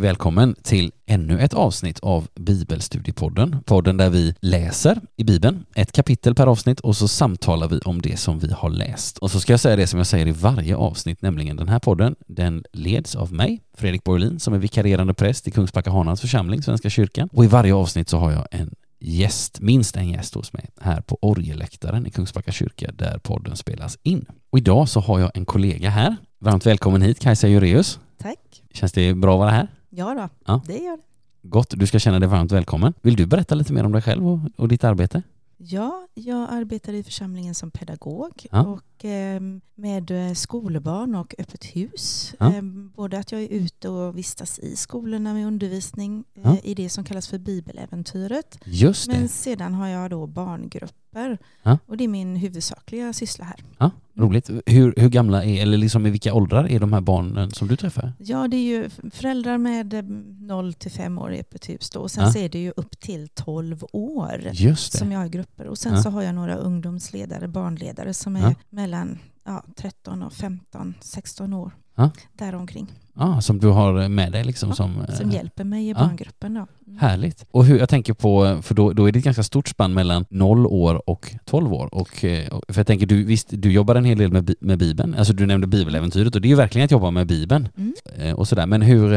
välkommen till ännu ett avsnitt av Bibelstudiepodden. Podden där vi läser i Bibeln, ett kapitel per avsnitt och så samtalar vi om det som vi har läst. Och så ska jag säga det som jag säger i varje avsnitt, nämligen den här podden, den leds av mig, Fredrik Borlin, som är vikarierande präst i Kungsbacka Hanans församling, Svenska kyrkan. Och i varje avsnitt så har jag en gäst, minst en gäst hos mig, här på orgelläktaren i Kungsbacka kyrka där podden spelas in. Och idag så har jag en kollega här. Varmt välkommen hit Kajsa Jureus. Tack. Känns det bra att vara här? Ja då, Ja. det gör det. Gott, du ska känna dig varmt välkommen. Vill du berätta lite mer om dig själv och, och ditt arbete? Ja, jag arbetar i församlingen som pedagog Ja. och eh, med eh, skolbarn och öppet hus. Ja. Eh, både att jag är ute och vistas i skolorna med undervisning eh, Ja. i det som kallas för bibeläventyret. Just det. Men sedan har jag då barngrupper Ja. och det är min huvudsakliga syssla här. Ja, roligt. Hur, hur gamla är, eller liksom i vilka åldrar är de här barnen som du träffar? Ja, det är ju föräldrar med eh, 0 till 5 år i öppet hus då och sen så är det ju upp till 12 år. Just det. som jag har i grupper. Och sen så har jag några ungdomsledare, barnledare som är Ja. Mellan ja, 13 och 15, 16 år. Ja. Däromkring. Ja, som du har med dig liksom Ja, som... Som eh, hjälper mig i barngruppen. Då. Mm. Härligt. Och hur, jag tänker på, för då, då är det ett ganska stort spann mellan 0 år och 12 år. Och, eh, och- för jag tänker, du, visst, du jobbar en hel del med, med Bibeln. Alltså du nämnde Bibeläventyret och det är ju verkligen att jobba med Bibeln. Mm. Eh, och sådär. Men hur,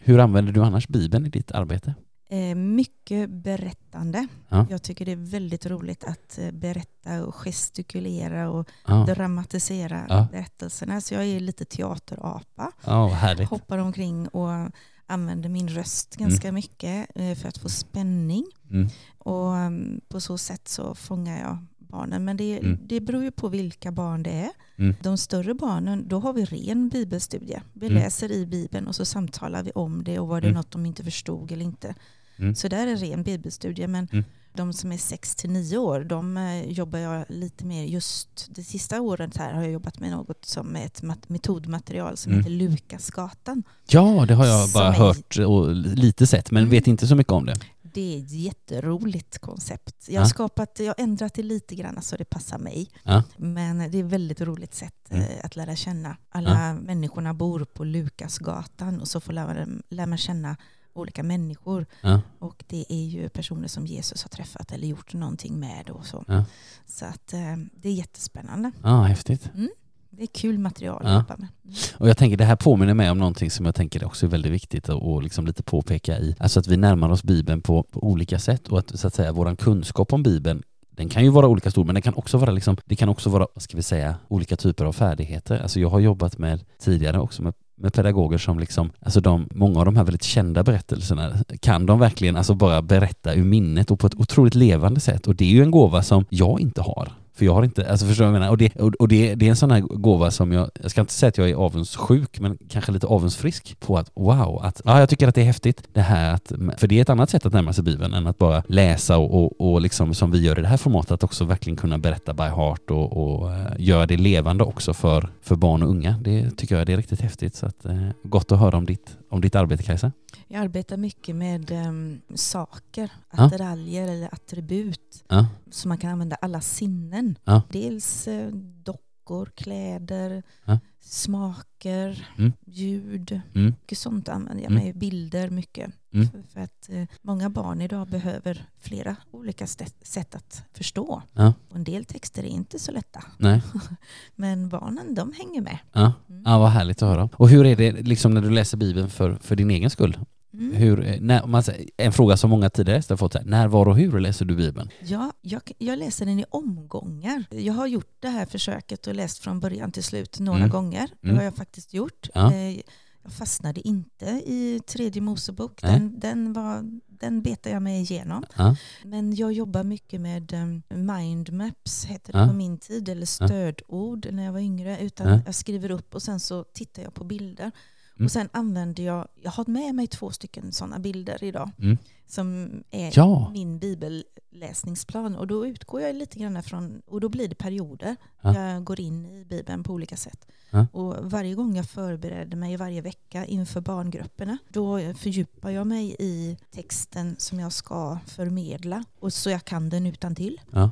hur använder du annars Bibeln i ditt arbete? Eh, mycket berättande. Ja. Jag tycker det är väldigt roligt att eh, berätta och gestikulera och Ja, dramatisera Ja. berättelserna. Så jag är lite teaterapa. härligt. Hoppar omkring och använder min röst ganska mycket eh, för att få spänning. Mm. Och um, på så sätt så fångar jag barnen. Men det, Mm. det beror ju på vilka barn det är. Mm. De större barnen, då har vi ren bibelstudie. Vi Mm. läser i bibeln och så samtalar vi om det och var det Mm. något de inte förstod eller inte. Mm. Så där är ren bibelstudie. Men Mm. de som är 6 till 9 år, de eh, jobbar jag lite mer just det sista året här har jag jobbat med något som är ett mat- metodmaterial som Mm. heter Lukasgatan. Ja, det har jag bara är- hört och lite sett, men Mm. vet inte så mycket om det. Det är ett jätteroligt koncept. Jag Ja. har, skapat, jag har ändrat det lite grann så det passar mig. Ja. Men det är ett väldigt roligt sätt Mm. eh, att lära känna. Alla människorna bor på Lukasgatan och så får lära, lära man känna olika människor. Ja. Och det är ju personer som Jesus har träffat eller gjort någonting med. Och så Ja. så att, eh, det är jättespännande. Ja, häftigt. Det är kul material att jobba med. Mm. Och jag tänker det här påminner mig om någonting som jag tänker också är väldigt viktigt att och liksom lite påpeka i. Alltså att vi närmar oss Bibeln på, på olika sätt och att så att säga våran kunskap om Bibeln den kan ju vara olika stor men den kan också vara liksom, det kan också vara, vad ska vi säga, olika typer av färdigheter. Alltså jag har jobbat med tidigare också med med pedagoger som liksom, alltså de, många av de här väldigt kända berättelserna kan de verkligen alltså bara berätta ur minnet och på ett otroligt levande sätt och det är ju en gåva som jag inte har. För jag har inte, alltså förstår du vad jag menar? Och, det, och, och det, det är en sån här gåva som jag, jag ska inte säga att jag är avundsjuk, men kanske lite avundsfrisk på att wow, att, ja jag tycker att det är häftigt det här att, för det är ett annat sätt att närma sig Bibeln än att bara läsa och, och, och liksom som vi gör i det här formatet, att också verkligen kunna berätta by heart och, och eh, göra det levande också för, för barn och unga. Det tycker jag det är riktigt häftigt, så att, eh, gott att höra om ditt, om ditt arbete Kajsa. Jag arbetar mycket med em, saker, Ja. attiraljer eller attribut. Ja, Så man kan använda alla sinnen. Ja. Dels eh, dockor, kläder, Ja. Smaker, Mm. ljud. Mm. Mycket sånt använder jag Mm. mig Bilder mycket. Mm. För, att eh, många barn idag behöver flera olika sätt att förstå. Ja. Och en del texter är inte så lätta. nej, Men barnen de hänger med. ja. Mm. Ja, vad härligt att höra. Och hur är det liksom när du läser Bibeln för, för din egen skull? Mm. Hur, eh, när, man en fråga som många tidigare har fått, här, när, var och hur läser du Bibeln? Ja, jag, jag läser den i omgångar. Jag har gjort det här försöket och läst från början till slut några Mm. gånger. Det Mm. har jag faktiskt gjort. Ja. Eh, Jag fastnade inte i tredje Mosebok. Nej. Den, den, var, den betade jag mig igenom. Ja, Men jag jobbar mycket med um, mindmaps, heter det Ja. på min tid, eller stödord när jag var yngre. Utan Ja. jag skriver upp och sen så tittar jag på bilder. Mm. Och sen använder jag, jag har med mig två stycken sådana bilder idag. Mm. Som är Ja. min bibelläsningsplan. Och då utgår jag lite grann från, och då blir det perioder. Ja. Jag går in i bibeln på olika sätt. Ja. Och varje gång jag förbereder mig varje vecka inför barngrupperna, då fördjupar jag mig i texten som jag ska förmedla. Och så jag kan den utan till. ja,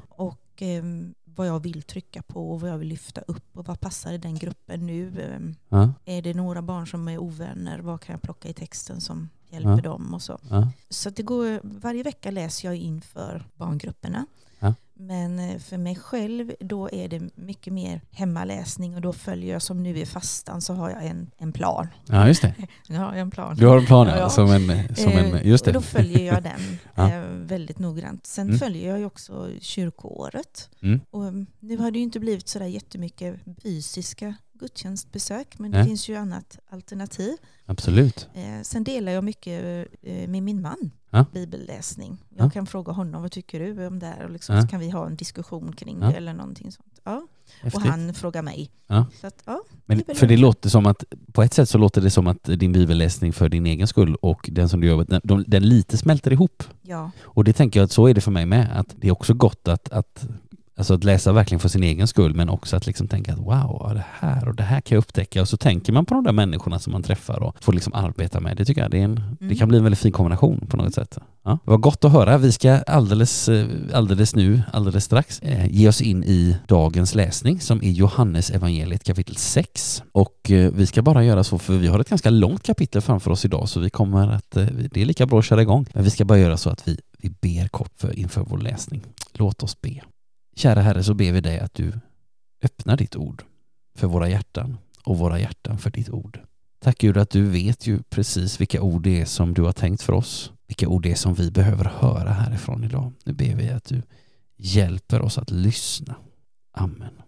Och eh, vad jag vill trycka på och vad jag vill lyfta upp och vad passar i den gruppen nu. Ehm, Ja, Är det några barn som är ovänner, vad kan jag plocka i texten som hjälper Ja. dem och så. ja, Så det går, varje vecka läser jag inför barngrupperna. Men eh, för mig själv då är det mycket mer hemmaläsning och då följer jag som nu i fastan så har jag en, en plan. ja just det. Jag har en plan. Du har en plan ja, Ja. som en, som en Eh, just Och då det. följer jag den Ja. eh, väldigt noggrant. Sen Mm. följer jag ju också kyrkoåret. Mm. Och mm, nu har det ju inte blivit sådär jättemycket fysiska gudstjänstbesök men det Nej. finns ju annat alternativ. Absolut. Eh, sen delar jag mycket eh, med min man Ja. bibelläsning. Jag Ja. kan fråga honom vad tycker du om det här och liksom, Ja. så kan vi ha en diskussion kring det eller någonting sånt. Ja. Och han frågar mig. Så att, ja, Men, för det låter som att, på ett sätt så låter det som att din bibelläsning för din egen skull och den som du gör, den, de, den lite smälter ihop. ja, Och det tänker jag att så är det för mig med, att det är också gott att, att Alltså att läsa verkligen för sin egen skull men också att liksom tänka att wow, det här och det här kan jag upptäcka och så tänker man på de där människorna som man träffar och får liksom arbeta med. Det tycker jag det, är en, det Mm. kan bli en väldigt fin kombination på något sätt. Ja. Det var gott att höra. Vi ska alldeles, eh, alldeles nu, alldeles strax eh, ge oss in i dagens läsning som är Johannes evangeliet kapitel 6. Och eh, vi ska bara göra så för vi har ett ganska långt kapitel framför oss idag så vi kommer att, eh, det är lika bra att köra igång. Men vi ska bara göra så att vi, vi ber kort för, inför vår läsning. Låt oss be. Kära Herre så ber vi dig att du öppnar ditt ord för våra hjärtan och våra hjärtan för ditt ord. Tack Gud att du vet ju precis vilka ord det är som du har tänkt för oss. Vilka ord det är som vi behöver höra härifrån idag. Nu ber vi att du hjälper oss att lyssna. Amen.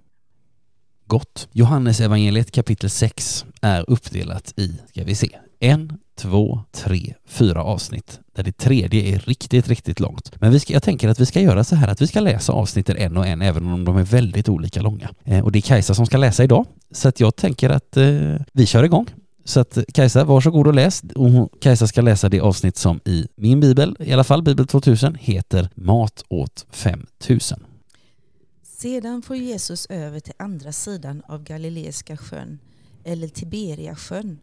Gott. Johannes evangeliet kapitel 6 är uppdelat i, ska vi se, en, två, tre, fyra avsnitt. Där det tredje är riktigt, riktigt långt. Men vi ska, jag tänker att vi ska göra så här att vi ska läsa avsnitten en och en även om de är väldigt olika långa. Eh, och det är Kajsa som ska läsa idag. Så att jag tänker att eh, vi kör igång. Så att Kajsa, varsågod och läs. Och Kajsa ska läsa det avsnitt som i min bibel, i alla fall bibel 2000, heter Mat åt 5000. Sedan får Jesus över till andra sidan av Galileiska sjön, eller Tiberiasjön.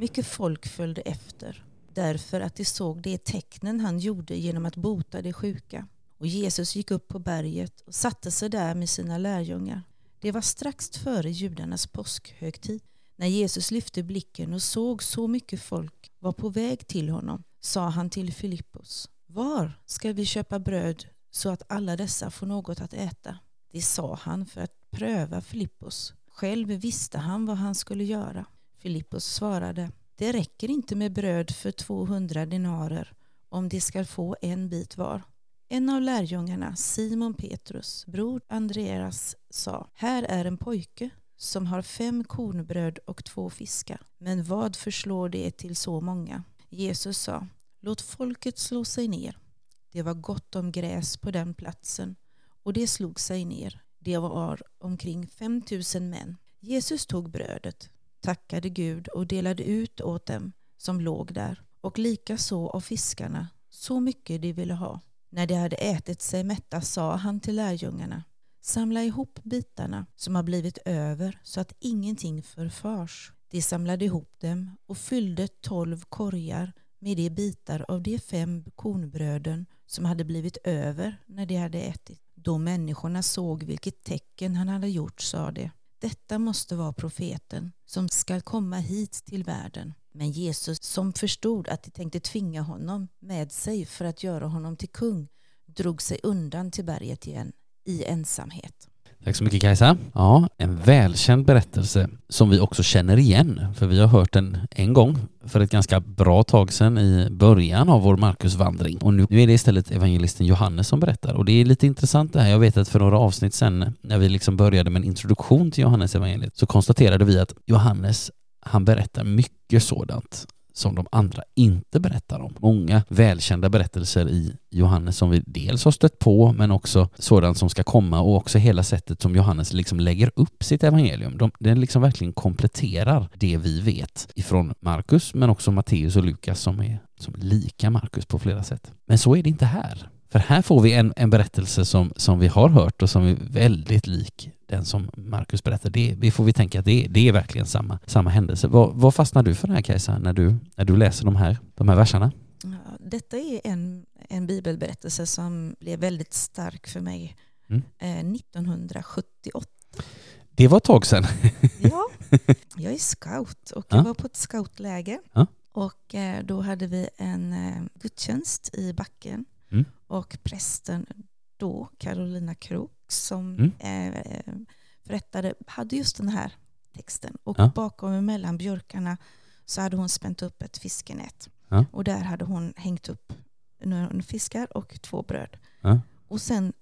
Mycket folk följde efter, därför att de såg de tecknen han gjorde genom att bota de sjuka. Och Jesus gick upp på berget och satte sig där med sina lärjungar. Det var strax före judarnas påskhögtid. När Jesus lyfte blicken och såg så mycket folk var på väg till honom sa han till Filippos, var ska vi köpa bröd så att alla dessa får något att äta? Det sa han för att pröva Filippos. Själv visste han vad han skulle göra. Filippos svarade, det räcker inte med bröd för 200 denarer om de ska få en bit var. En av lärjungarna, Simon Petrus, bror Andreas, sa, här är en pojke som har fem kornbröd och två fiskar. Men vad förslår det till så många? Jesus sa, låt folket slå sig ner. Det var gott om gräs på den platsen och det slog sig ner. Det var omkring 5000 män. Jesus tog brödet, tackade Gud och delade ut åt dem som låg där och likaså av fiskarna, så mycket de ville ha. När de hade ätit sig mätta sa han till lärjungarna, samla ihop bitarna som har blivit över så att ingenting förfars. De samlade ihop dem och fyllde tolv korgar med de bitar av de fem kornbröden som hade blivit över när de hade ätit. Då människorna såg vilket tecken han hade gjort sa de, detta måste vara profeten som skall komma hit till världen. Men Jesus, som förstod att de tänkte tvinga honom med sig för att göra honom till kung, drog sig undan till berget igen i ensamhet. Tack så mycket Kajsa. Ja, en välkänd berättelse som vi också känner igen, för vi har hört den en gång för ett ganska bra tag sedan i början av vår Markusvandring. Och nu, nu är det istället evangelisten Johannes som berättar. Och det är lite intressant det här. Jag vet att för några avsnitt sedan, när vi liksom började med en introduktion till Johannes evangeliet, så konstaterade vi att Johannes, han berättar mycket sådant som de andra inte berättar om. Många välkända berättelser i Johannes som vi dels har stött på men också sådant som ska komma och också hela sättet som Johannes liksom lägger upp sitt evangelium. De, den liksom verkligen kompletterar det vi vet ifrån Markus men också Matteus och Lukas som är som lika Markus på flera sätt. Men så är det inte här. För här får vi en, en berättelse som, som vi har hört och som är väldigt lik den som Markus berättar. Det, det får vi tänka att det, det är verkligen samma, samma händelse. Vad, vad fastnar du för här Kajsa när du, när du läser de här, de här verserna? Ja, Detta är en, en bibelberättelse som blev väldigt stark för mig Mm. eh, 1978. Det var ett tag sedan. Ja, jag är scout och Ja. jag var på ett scoutläger. Ja. Och eh, då hade vi en eh, gudstjänst i backen. Och prästen då, Carolina Krook, som Mm. eh, förrättade, hade just den här texten. Och Ja. bakom mellan björkarna så hade hon spänt upp ett fiskenät. Ja. Och där hade hon hängt upp några fiskar och två bröd. Ja. Och sen,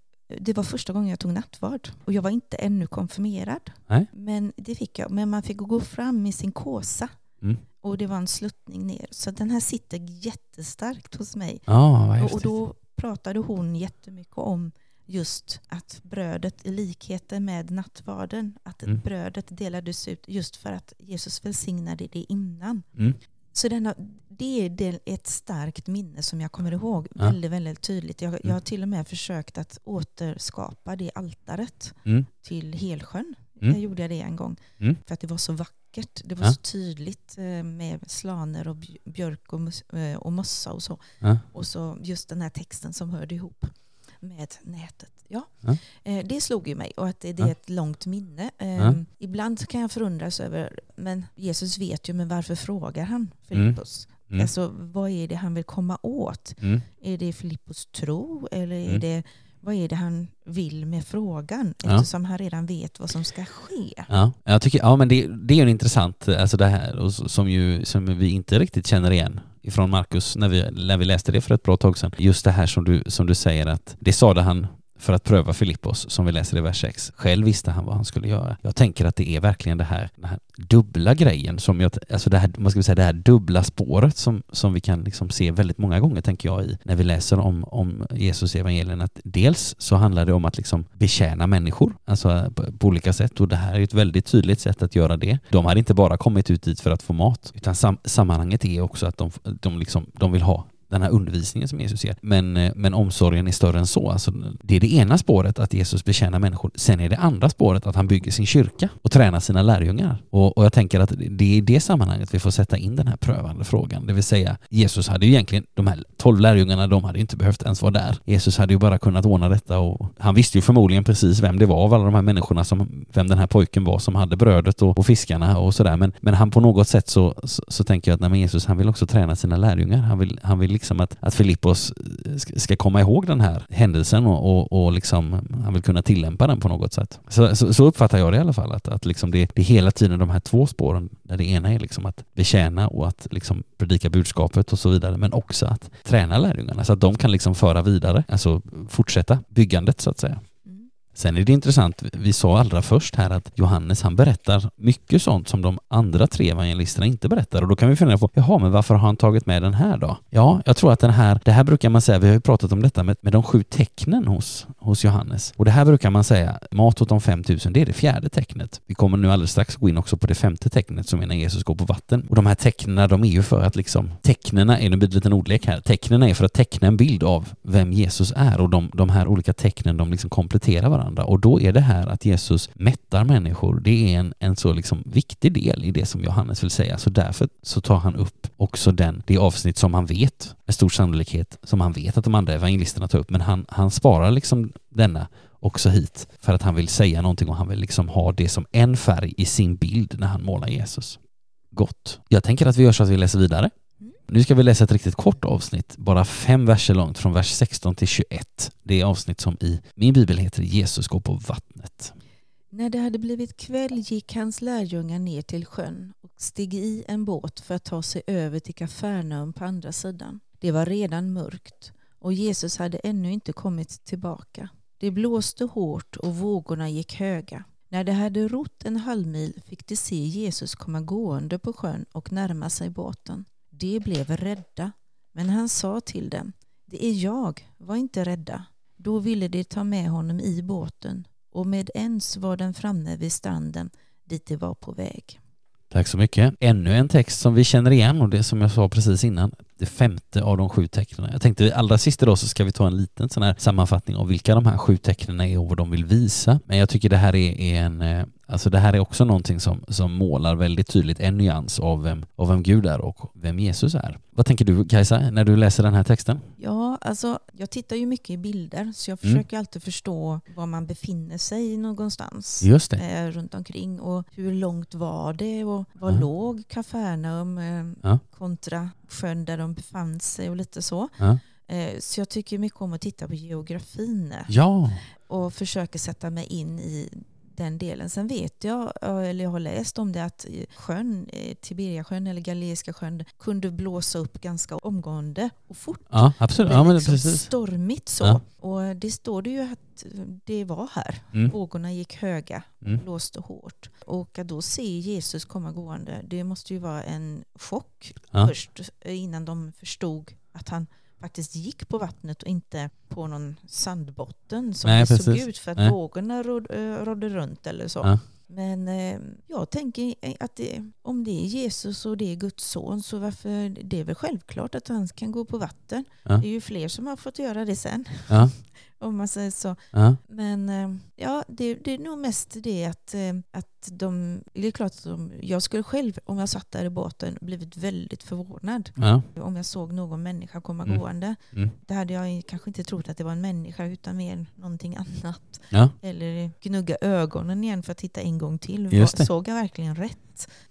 det var första gången jag tog nattvard. Och jag var inte ännu konfirmerad. Nej. Men det fick jag. Men man fick gå fram med sin kåsa. Mm. Och det var en sluttning ner. Så den här sitter jättestarkt hos mig. Vad Och, och då pratade hon jättemycket om just att brödet i likheten med nattvarden, att Mm. brödet delades ut just för att Jesus välsignade det innan. Mm. Så denna, det är ett starkt minne som jag kommer ihåg Ja. väldigt, väldigt tydligt. Jag, jag har Mm. till och med försökt att återskapa det altaret Mm. till Helsjön. Mm. Jag gjorde det en gång Mm. för att det var så vackert. Det var Ja. så tydligt eh, med slaner och bj- björk och, mus- eh, och mossa och så. Ja. Och så just den här texten som hörde ihop med nätet. Ja. Ja. Eh, Det slog ju mig och att det, är ett långt minne. Ibland kan jag förundras över, men Jesus vet ju, men varför frågar han Filippus? Mm. Alltså vad är det han vill komma åt? Mm. Är det Filippus tro eller är Mm. det, vad är det han vill med frågan? Ja. Eftersom han redan vet vad som ska ske. Ja, jag tycker, ja men det, det är ju intressant, alltså det här, och som, ju, som vi inte riktigt känner igen ifrån Markus när vi, när vi läste det för ett bra tag sedan. Just det här som du, som du säger att det sade han för att pröva Filippos, som vi läser i vers 6. Själv visste han vad han skulle göra. Jag tänker att det är verkligen det här, den här dubbla grejen, som jag, alltså det här, man ska säga, det här dubbla spåret som, som vi kan liksom se väldigt många gånger, tänker jag, i, när vi läser om, om Jesus i evangelien. Att dels så handlar det om att liksom betjäna människor, alltså på, på olika sätt, och det här är ett väldigt tydligt sätt att göra det. De hade inte bara kommit ut dit för att få mat, utan sam, sammanhanget är också att de, de, liksom, de vill ha den här undervisningen som Jesus ger. Men, eh, men omsorgen är större än så. Alltså, det är det ena spåret, att Jesus betjänar människor. Sen är det andra spåret att han bygger sin kyrka och tränar sina lärjungar. Och, och jag tänker att det är i det sammanhanget vi får sätta in den här prövande frågan. Det vill säga, Jesus hade ju egentligen, de här tolv lärjungarna, de hade inte behövt ens vara där. Jesus hade ju bara kunnat ordna detta och han visste ju förmodligen precis vem det var av alla de här människorna, som, vem den här pojken var som hade brödet och, och fiskarna och sådär. Men, men han på något sätt så, så, så tänker jag att nej, Jesus, han vill också träna sina lärjungar. Han vill, han vill liksom att, att Filippos eh, ska, komma ihåg den här händelsen och, och, och liksom, han vill kunna tillämpa den på något sätt. Så, så, så uppfattar jag det i alla fall, att, att liksom det, det är hela tiden de här två spåren, där det ena är liksom att betjäna och att liksom predika budskapet och så vidare, men också att träna lärjungarna så att de kan liksom föra vidare, alltså fortsätta byggandet så att säga. Sen är det intressant, vi sa allra först här att Johannes han berättar mycket sånt som de andra tre evangelisterna inte berättar. Och då kan vi fundera på, jaha men varför har han tagit med den här då? Ja, jag tror att den här, det här brukar man säga, vi har ju pratat om detta med, med de sju tecknen hos, hos Johannes. Och det här brukar man säga, mat åt de 5000, det är det fjärde tecknet. Vi kommer nu alldeles strax gå in också på det femte tecknet som är när Jesus går på vatten. Och de här tecknena de är ju för att liksom, tecknena, är, nu blir det en liten ordlek här, tecknena är för att teckna en bild av vem Jesus är. Och de, de här olika tecknen de liksom kompletterar varandra och då är det här att Jesus mättar människor, det är en, en så liksom viktig del i det som Johannes vill säga. Så därför så tar han upp också den, det avsnitt som han vet med stor sannolikhet, som han vet att de andra evangelisterna tar upp, men han, han sparar liksom denna också hit för att han vill säga någonting och han vill liksom ha det som en färg i sin bild när han målar Jesus. Gott. Jag tänker att vi gör så att vi läser vidare. Nu ska vi läsa ett riktigt kort avsnitt, bara fem verser långt, från vers 16 till 21. Det är avsnitt som i min bibel heter Jesus går på vattnet. När det hade blivit kväll gick hans lärjungar ner till sjön och steg i en båt för att ta sig över till Kafarnaum på andra sidan. Det var redan mörkt och Jesus hade ännu inte kommit tillbaka. Det blåste hårt och vågorna gick höga. När de hade rott en halvmil fick de se Jesus komma gående på sjön och närma sig båten. De blev rädda, men han sa till dem, det är jag, var inte rädda. Då ville de ta med honom i båten och med ens var den framme vid stranden dit de var på väg. Tack så mycket. Ännu en text som vi känner igen och det som jag sa precis innan, det femte av de sju tecknen. Jag tänkte allra sist idag så ska vi ta en liten sån här sammanfattning av vilka de här sju tecknen är och vad de vill visa. Men jag tycker det här är, är en, eh, alltså det här är också någonting som, som målar väldigt tydligt en nyans av vem, av vem Gud är och vem Jesus är. Vad tänker du Kajsa när du läser den här texten? Ja, alltså jag tittar ju mycket i bilder så jag Mm. försöker alltid förstå var man befinner sig någonstans. Just det. eh, runt omkring och hur långt var det och var Ja. låg Kafarnaum eh, Ja. kontra sjön där de befann sig och lite så. Ja. Eh, så jag tycker mycket om att titta på geografin Ja. och försöker sätta mig in i den delen. Sen vet jag, eh, eller jag har läst om det, att sjön, Tiberiasjön eller Galileiska sjön kunde blåsa upp ganska omgående och fort. Ja, absolut. Ja, men liksom precis. stormigt så. Ja. Och det står det ju att det var här. Mm. Vågorna gick höga, Mm. blåste hårt. Och att då se Jesus komma gående, det måste ju vara en chock Ja. först eh, innan de förstod att han faktiskt gick på vattnet och inte på någon sandbotten som Nej, det såg precis. ut för att Nej. vågorna eh, rådde runt eller så. Ja. Men eh, jag tänker att det, om det är Jesus och det är Guds son så varför, det är väl självklart att han kan gå på vatten. Ja. Det är ju fler som har fått göra det sen. Ja. Om man säger så. Ja. Men eh, ja, det, det är nog mest det att, eh, att de, det är klart att de, jag skulle själv, om jag satt där i båten, blivit väldigt förvånad. Ja. Om jag såg någon människa komma Mm. gående. Mm. Det hade jag kanske inte trott att det var en människa utan mer någonting annat. Ja. Eller gnugga ögonen igen för att titta en gång till. Såg jag verkligen rätt?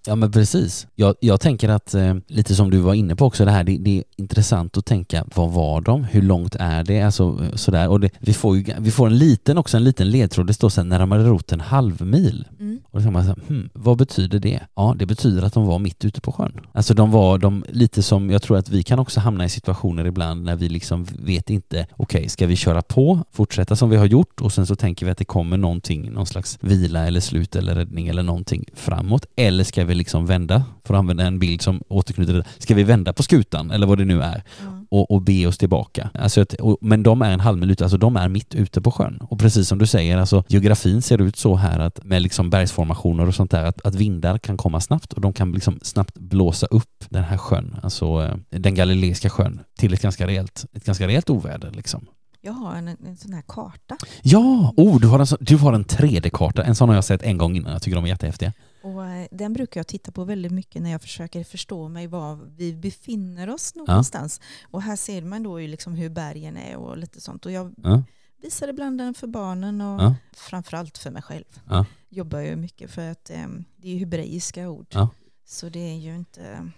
Ja men precis. Jag, jag tänker att, eh, lite som du var inne på också, det här, det, det är intressant att tänka, vad var de? Hur långt är det? Alltså eh, sådär. Och det, vi, får ju, vi får en liten, också en liten ledtråd, det står sen när de hade rott en halv mil. Mm. Och då tänker man så här, hmm, vad betyder det? Ja, det betyder att de var mitt ute på sjön. Alltså de var de, lite som, jag tror att vi kan också hamna i situationer ibland när vi liksom vet inte, okej, ska vi köra på, fortsätta som vi har gjort och sen så tänker vi att det kommer någonting, någon slags vila eller slut eller räddning eller någonting framåt. Eller ska vi liksom vända, för att använda en bild som återknyter det, ska vi vända på skutan eller vad det nu är Ja. Och, och be oss tillbaka. Alltså, att- och, men de är en halv minut, alltså de är mitt ute på sjön. Och precis som du säger, alltså geografin ser ut så här att med liksom bergsformationer och sånt där, att, att vindar kan komma snabbt och de kan liksom snabbt blåsa upp den här sjön, alltså eh, den galileiska sjön, till ett ganska rejält, ett ganska rejält oväder liksom. Jag har en, en sån här karta. Ja, oh, du har en, du har en 3D-karta. En sån har jag sett en gång innan. Jag tycker de är jättehäftiga. Och eh, den brukar jag titta på väldigt mycket när jag försöker förstå mig var vi befinner oss någonstans. Och här ser man då ju liksom hur bergen är och lite sånt. Och jag Ja. visar ibland den för barnen och Ja. framförallt för mig själv. Ja. Jobbar jag mycket för att eh, det är ju hebreiska ord. Ja. Så det är ju inte...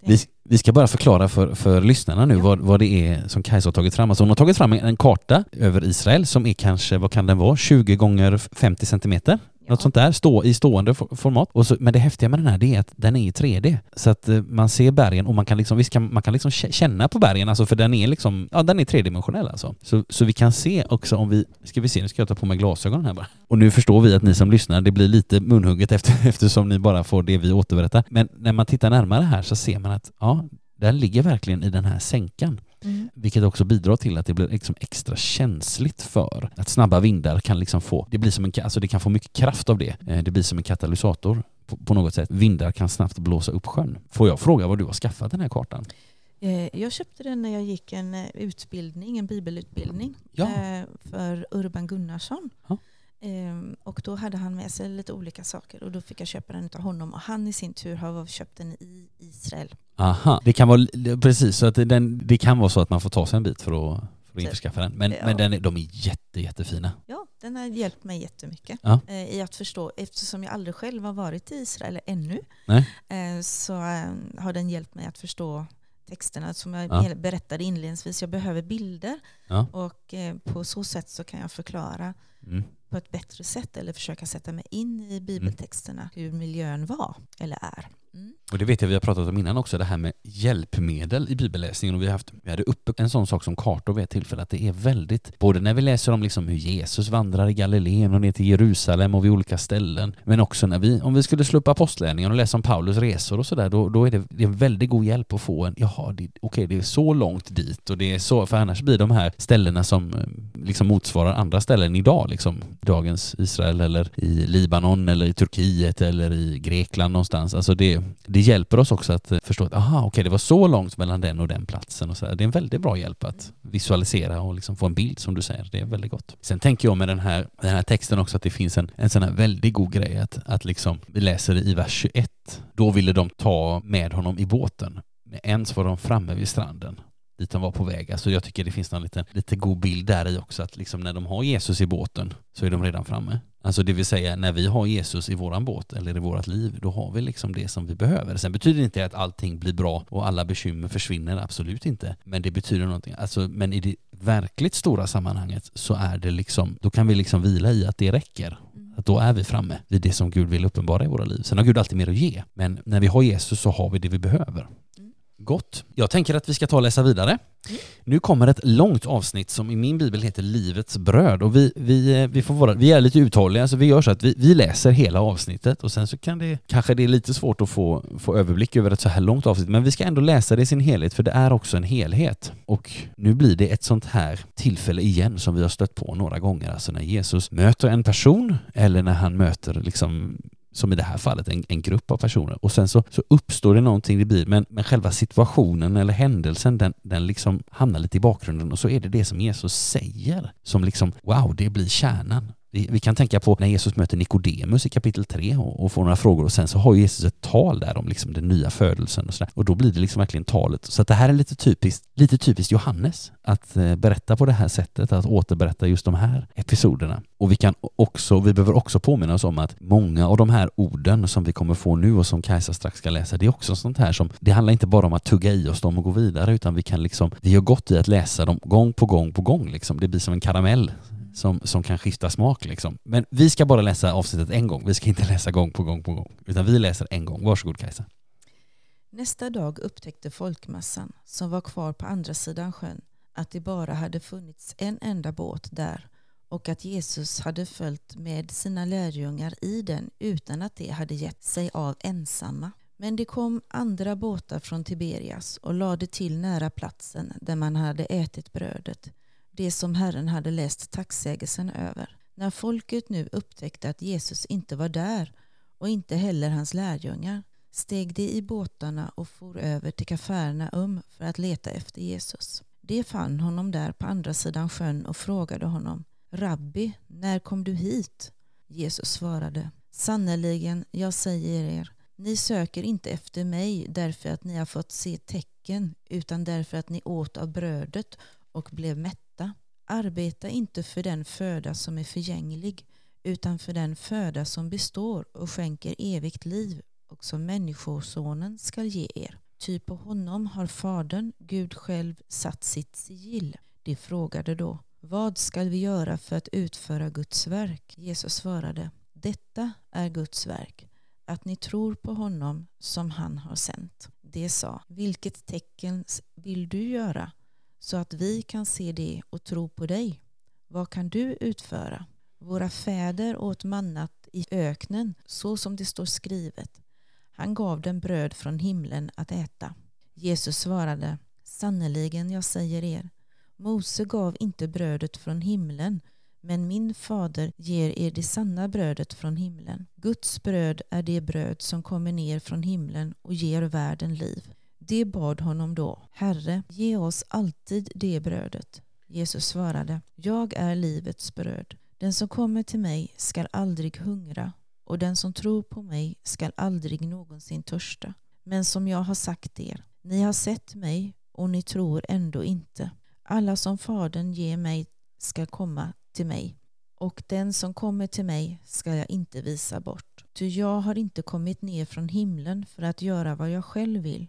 Vi, vi ska bara förklara för, för lyssnarna nu Ja. vad, vad det är som Kajsa har tagit fram. Alltså hon har tagit fram en, en karta över Israel som är kanske, vad kan den vara, 20 gånger 50 centimeter? Något sånt där, stå, i stående format. Och så, men det häftiga med den här det är att den är i 3D. Så att eh, man ser bergen och man kan liksom, visst kan, man kan liksom känna på bergen, alltså för den är liksom, ja den är tredimensionell alltså. Så, så vi kan se också om vi, ska vi se, nu ska jag ta på mig glasögonen här bara. Och nu förstår vi att ni som lyssnar, det blir lite munhugget efter, eftersom ni bara får det vi återberättar. Men när man tittar närmare här så ser man att, ja, den ligger verkligen i den här sänkan. Mm. Vilket också bidrar till att det blir liksom extra känsligt för att snabba vindar kan liksom få, det blir som en, alltså det kan få mycket kraft av det. Eh, Det blir som en katalysator på, på något sätt. Vindar kan snabbt blåsa upp sjön. Får jag fråga var du har skaffat den här kartan? Eh, Jag köpte den när jag gick en eh, utbildning, en bibelutbildning Ja. för Urban Gunnarsson. Ja. Ehm, Och då hade han med sig lite olika saker och då fick jag köpa den av honom och han i sin tur har köpt den i Israel. Aha, det kan vara, precis, så att den, det kan vara så att man får ta sig en bit för att, för att införskaffa den. Men, Ja. men den de är jätte, jättefina. Ja, den har hjälpt mig jättemycket Ja. eh, i att förstå, eftersom jag aldrig själv har varit i Israel ännu, eh, så eh, har den hjälpt mig att förstå texterna som jag Ja. berättade inledningsvis. Jag behöver bilder Ja. och eh, på så sätt så kan jag förklara Mm. På ett bättre sätt eller försöka sätta mig in i bibeltexterna hur miljön var eller är. Mm. Och det vet jag vi har pratat om innan också, det här med hjälpmedel i bibelläsningen. Och vi, har haft, vi hade uppe en sån sak som kartor vid ett tillfälle, att det är väldigt, både när vi läser om liksom hur Jesus vandrar i Galileen och ner till Jerusalem och vid olika ställen, men också när vi, om vi skulle slå upp apostlärningen och läsa om Paulus resor och sådär, då, då är det, det är en väldigt god hjälp att få en, jaha, det, okej, det är så långt dit och det är så, för annars blir de här ställena som eh, liksom motsvarar andra ställen idag, liksom dagens Israel eller i Libanon eller i Turkiet eller i Grekland någonstans. Alltså det, det hjälper oss också att eh, förstå att aha, okej, det var så långt mellan den och den platsen och så här. Det är en väldigt bra hjälp att visualisera och liksom få en bild som du säger. Det är väldigt gott. Sen tänker jag med den här, den här texten också att det finns en, en sån här väldigt god grej att, att liksom, vi läser i vers 21. Då ville de ta med honom i båten. Med ens var de framme vid stranden dit de var på väg. Alltså jag tycker det finns någon liten, lite god bild där i också att liksom när de har Jesus i båten så är de redan framme. Alltså det vill säga när vi har Jesus i våran båt eller i vårat liv, då har vi liksom det som vi behöver. Sen betyder det inte att allting blir bra och alla bekymmer försvinner, absolut inte. Men det betyder någonting. Alltså, men i det verkligt stora sammanhanget så är det liksom, då kan vi liksom vila i att det räcker. Att då är vi framme vid det som Gud vill uppenbara i våra liv. Sen har Gud alltid mer att ge, men när vi har Jesus så har vi det vi behöver. Gott. Jag tänker att vi ska ta och läsa vidare. Mm. Nu kommer ett långt avsnitt som i min bibel heter Livets bröd och vi, vi, eh, vi, får vara, vi är lite uthålliga så vi gör så att vi, vi läser hela avsnittet och sen så kan det kanske det är lite svårt att få, få överblick över ett så här långt avsnitt men vi ska ändå läsa det i sin helhet för det är också en helhet. Och nu blir det ett sånt här tillfälle igen som vi har stött på några gånger, alltså när Jesus möter en person eller när han möter liksom som i det här fallet, en, en grupp av personer. Och sen så, så uppstår det någonting, det blir, men, men själva situationen eller händelsen, den, den liksom hamnar lite i bakgrunden och så är det det som Jesus säger som liksom, wow, det blir kärnan. Vi, vi kan tänka på när Jesus möter Nikodemus i kapitel 3 och, och, får några frågor och sen så har Jesus ett tal där om liksom den nya födelsen och sådär. Och då blir det liksom verkligen talet. Så att det här är lite typiskt, lite typiskt Johannes att eh, berätta på det här sättet, att återberätta just de här episoderna. Och vi kan också, vi behöver också påminna oss om att många av de här orden som vi kommer få nu och som Kajsa strax ska läsa, det är också sånt här som, det handlar inte bara om att tugga i oss dem och gå vidare, utan vi kan liksom, vi gör gott i att läsa dem gång på gång på gång liksom. Det blir som en karamell som, som kan skifta smak liksom. Men vi ska bara läsa avsnittet en gång, vi ska inte läsa gång på gång på gång, utan vi läser en gång. Varsågod Kajsa. Nästa dag upptäckte folkmassan som var kvar på andra sidan sjön att det bara hade funnits en enda båt där och att Jesus hade följt med sina lärjungar i den utan att de hade gett sig av ensamma. Men det kom andra båtar från Tiberias och lade till nära platsen där man hade ätit brödet det som Herren hade läst tacksägelsen över. När folket nu upptäckte att Jesus inte var där och inte heller hans lärjungar steg de i båtarna och for över till Kafarnaum för att leta efter Jesus. De fann honom där på andra sidan sjön och frågade honom Rabbi, när kom du hit? Jesus svarade Sannerligen, jag säger er, ni söker inte efter mig därför att ni har fått se tecken utan därför att ni åt av brödet och blev mätta Arbeta inte för den föda som är förgänglig utan för den föda som består och skänker evigt liv och som Människosonen skall ge er. Ty på honom har Fadern, Gud själv, satt sitt sigill. De frågade då, vad skall vi göra för att utföra Guds verk? Jesus svarade, detta är Guds verk, att ni tror på honom som han har sänt. De sa, vilket tecken vill du göra? Så att vi kan se det och tro på dig. Vad kan du utföra? Våra fäder åt mannat i öknen så som det står skrivet. Han gav dem bröd från himlen att äta. Jesus svarade Sannerligen, jag säger er, Mose gav inte brödet från himlen, men min fader ger er det sanna brödet från himlen. Guds bröd är det bröd som kommer ner från himlen och ger världen liv. De bad honom då, Herre, ge oss alltid det brödet. Jesus svarade, jag är livets bröd. Den som kommer till mig skall aldrig hungra och den som tror på mig skall aldrig någonsin törsta. Men som jag har sagt er, ni har sett mig och ni tror ändå inte. Alla som Fadern ger mig skall komma till mig och den som kommer till mig skall jag inte visa bort. Ty jag har inte kommit ner från himlen för att göra vad jag själv vill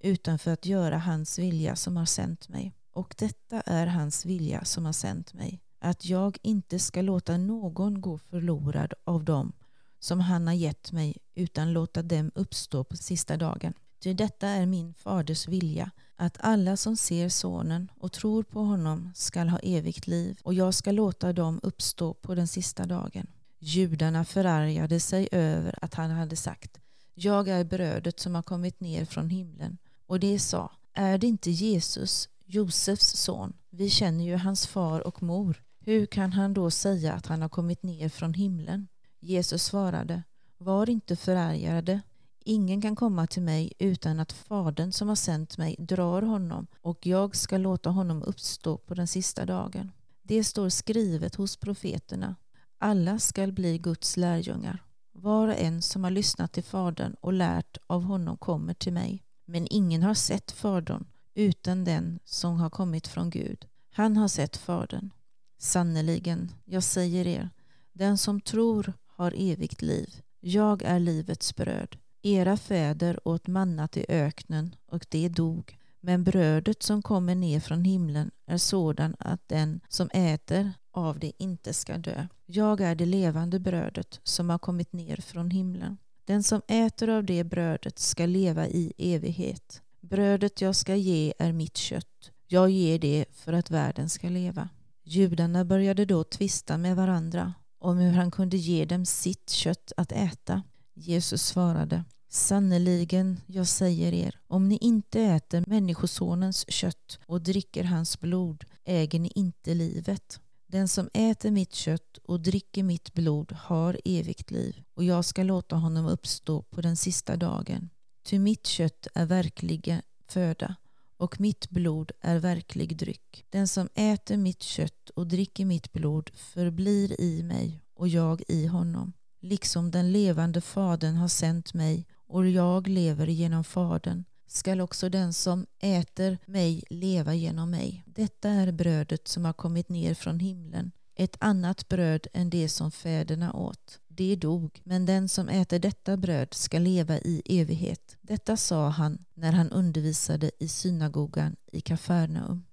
utan för att göra hans vilja som har sänt mig. Och detta är hans vilja som har sänt mig, att jag inte ska låta någon gå förlorad av dem som han har gett mig, utan låta dem uppstå på sista dagen. Ty detta är min faders vilja, att alla som ser sonen och tror på honom skall ha evigt liv, och jag ska låta dem uppstå på den sista dagen. Judarna förargade sig över att han hade sagt, jag är brödet som har kommit ner från himlen och de sa, är det inte Jesus, Josefs son? Vi känner ju hans far och mor. Hur kan han då säga att han har kommit ner från himlen? Jesus svarade, var inte förargade. Ingen kan komma till mig utan att Fadern som har sänt mig drar honom och jag ska låta honom uppstå på den sista dagen. Det står skrivet hos profeterna. Alla skall bli Guds lärjungar. Var och en som har lyssnat till Fadern och lärt av honom kommer till mig. Men ingen har sett Fadern, utan den som har kommit från Gud. Han har sett Fadern. Sannerligen, jag säger er, den som tror har evigt liv. Jag är livets bröd. Era fäder åt mannat i öknen och det dog. Men brödet som kommer ner från himlen är sådan att den som äter av det inte ska dö. Jag är det levande brödet som har kommit ner från himlen. Den som äter av det brödet ska leva i evighet. Brödet jag ska ge är mitt kött. Jag ger det för att världen ska leva. Judarna började då tvista med varandra om hur han kunde ge dem sitt kött att äta. Jesus svarade Sannerligen, jag säger er, om ni inte äter Människosonens kött och dricker hans blod äger ni inte livet. Den som äter mitt kött och dricker mitt blod har evigt liv och jag ska låta honom uppstå på den sista dagen. Ty mitt kött är verkliga föda och mitt blod är verklig dryck. Den som äter mitt kött och dricker mitt blod förblir i mig och jag i honom. Liksom den levande Fadern har sänt mig och jag lever genom Fadern skall också den som äter mig leva genom mig. Detta är brödet som har kommit ner från himlen, ett annat bröd än det som fäderna åt. Det dog, men den som äter detta bröd ska leva i evighet. Detta sa han när han undervisade i synagogan i Kafarnaum.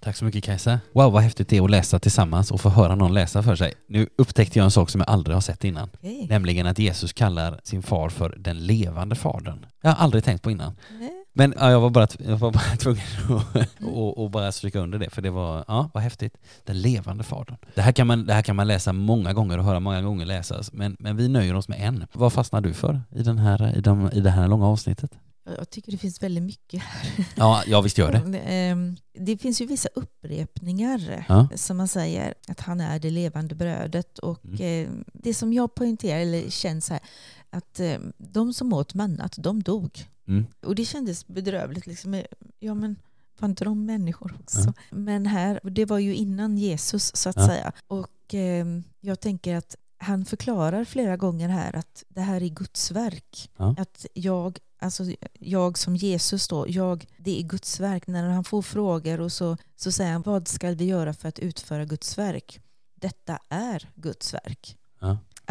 Tack så mycket Kajsa. Wow, vad häftigt det är att läsa tillsammans och få höra någon läsa för sig. Nu upptäckte jag en sak som jag aldrig har sett innan. Okay. Nämligen att Jesus kallar sin far för den levande fadern. Jag har aldrig tänkt på innan. Nej. Men ja, jag var bara, jag var bara tvungen att och, och bara stryka under det, för det var, ja, vad häftigt. Den levande fadern. Det här, kan man, det här kan man läsa många gånger och höra många gånger läsas, men, men vi nöjer oss med en. Vad fastnar du för i, den här, i, de, i det här långa avsnittet? Jag tycker det finns väldigt mycket här. Ja, ja visst gör det. Ehm, det finns ju vissa upprepningar Ja. som man säger att han är det levande brödet och Mm. eh, det som jag poängterar eller känner så här att eh, de som åt mannat, de dog. Mm. Och det kändes bedrövligt. Liksom. Ja, men var inte de människor också? Ja. Men här, det var ju innan Jesus så att Ja. säga. Och eh, jag tänker att han förklarar flera gånger här att det här är Guds verk. Ja. Att jag, alltså jag som Jesus då, jag, det är Guds verk. När han får frågor och så, så säger han, vad ska vi göra för att utföra Guds verk? Detta är Guds verk.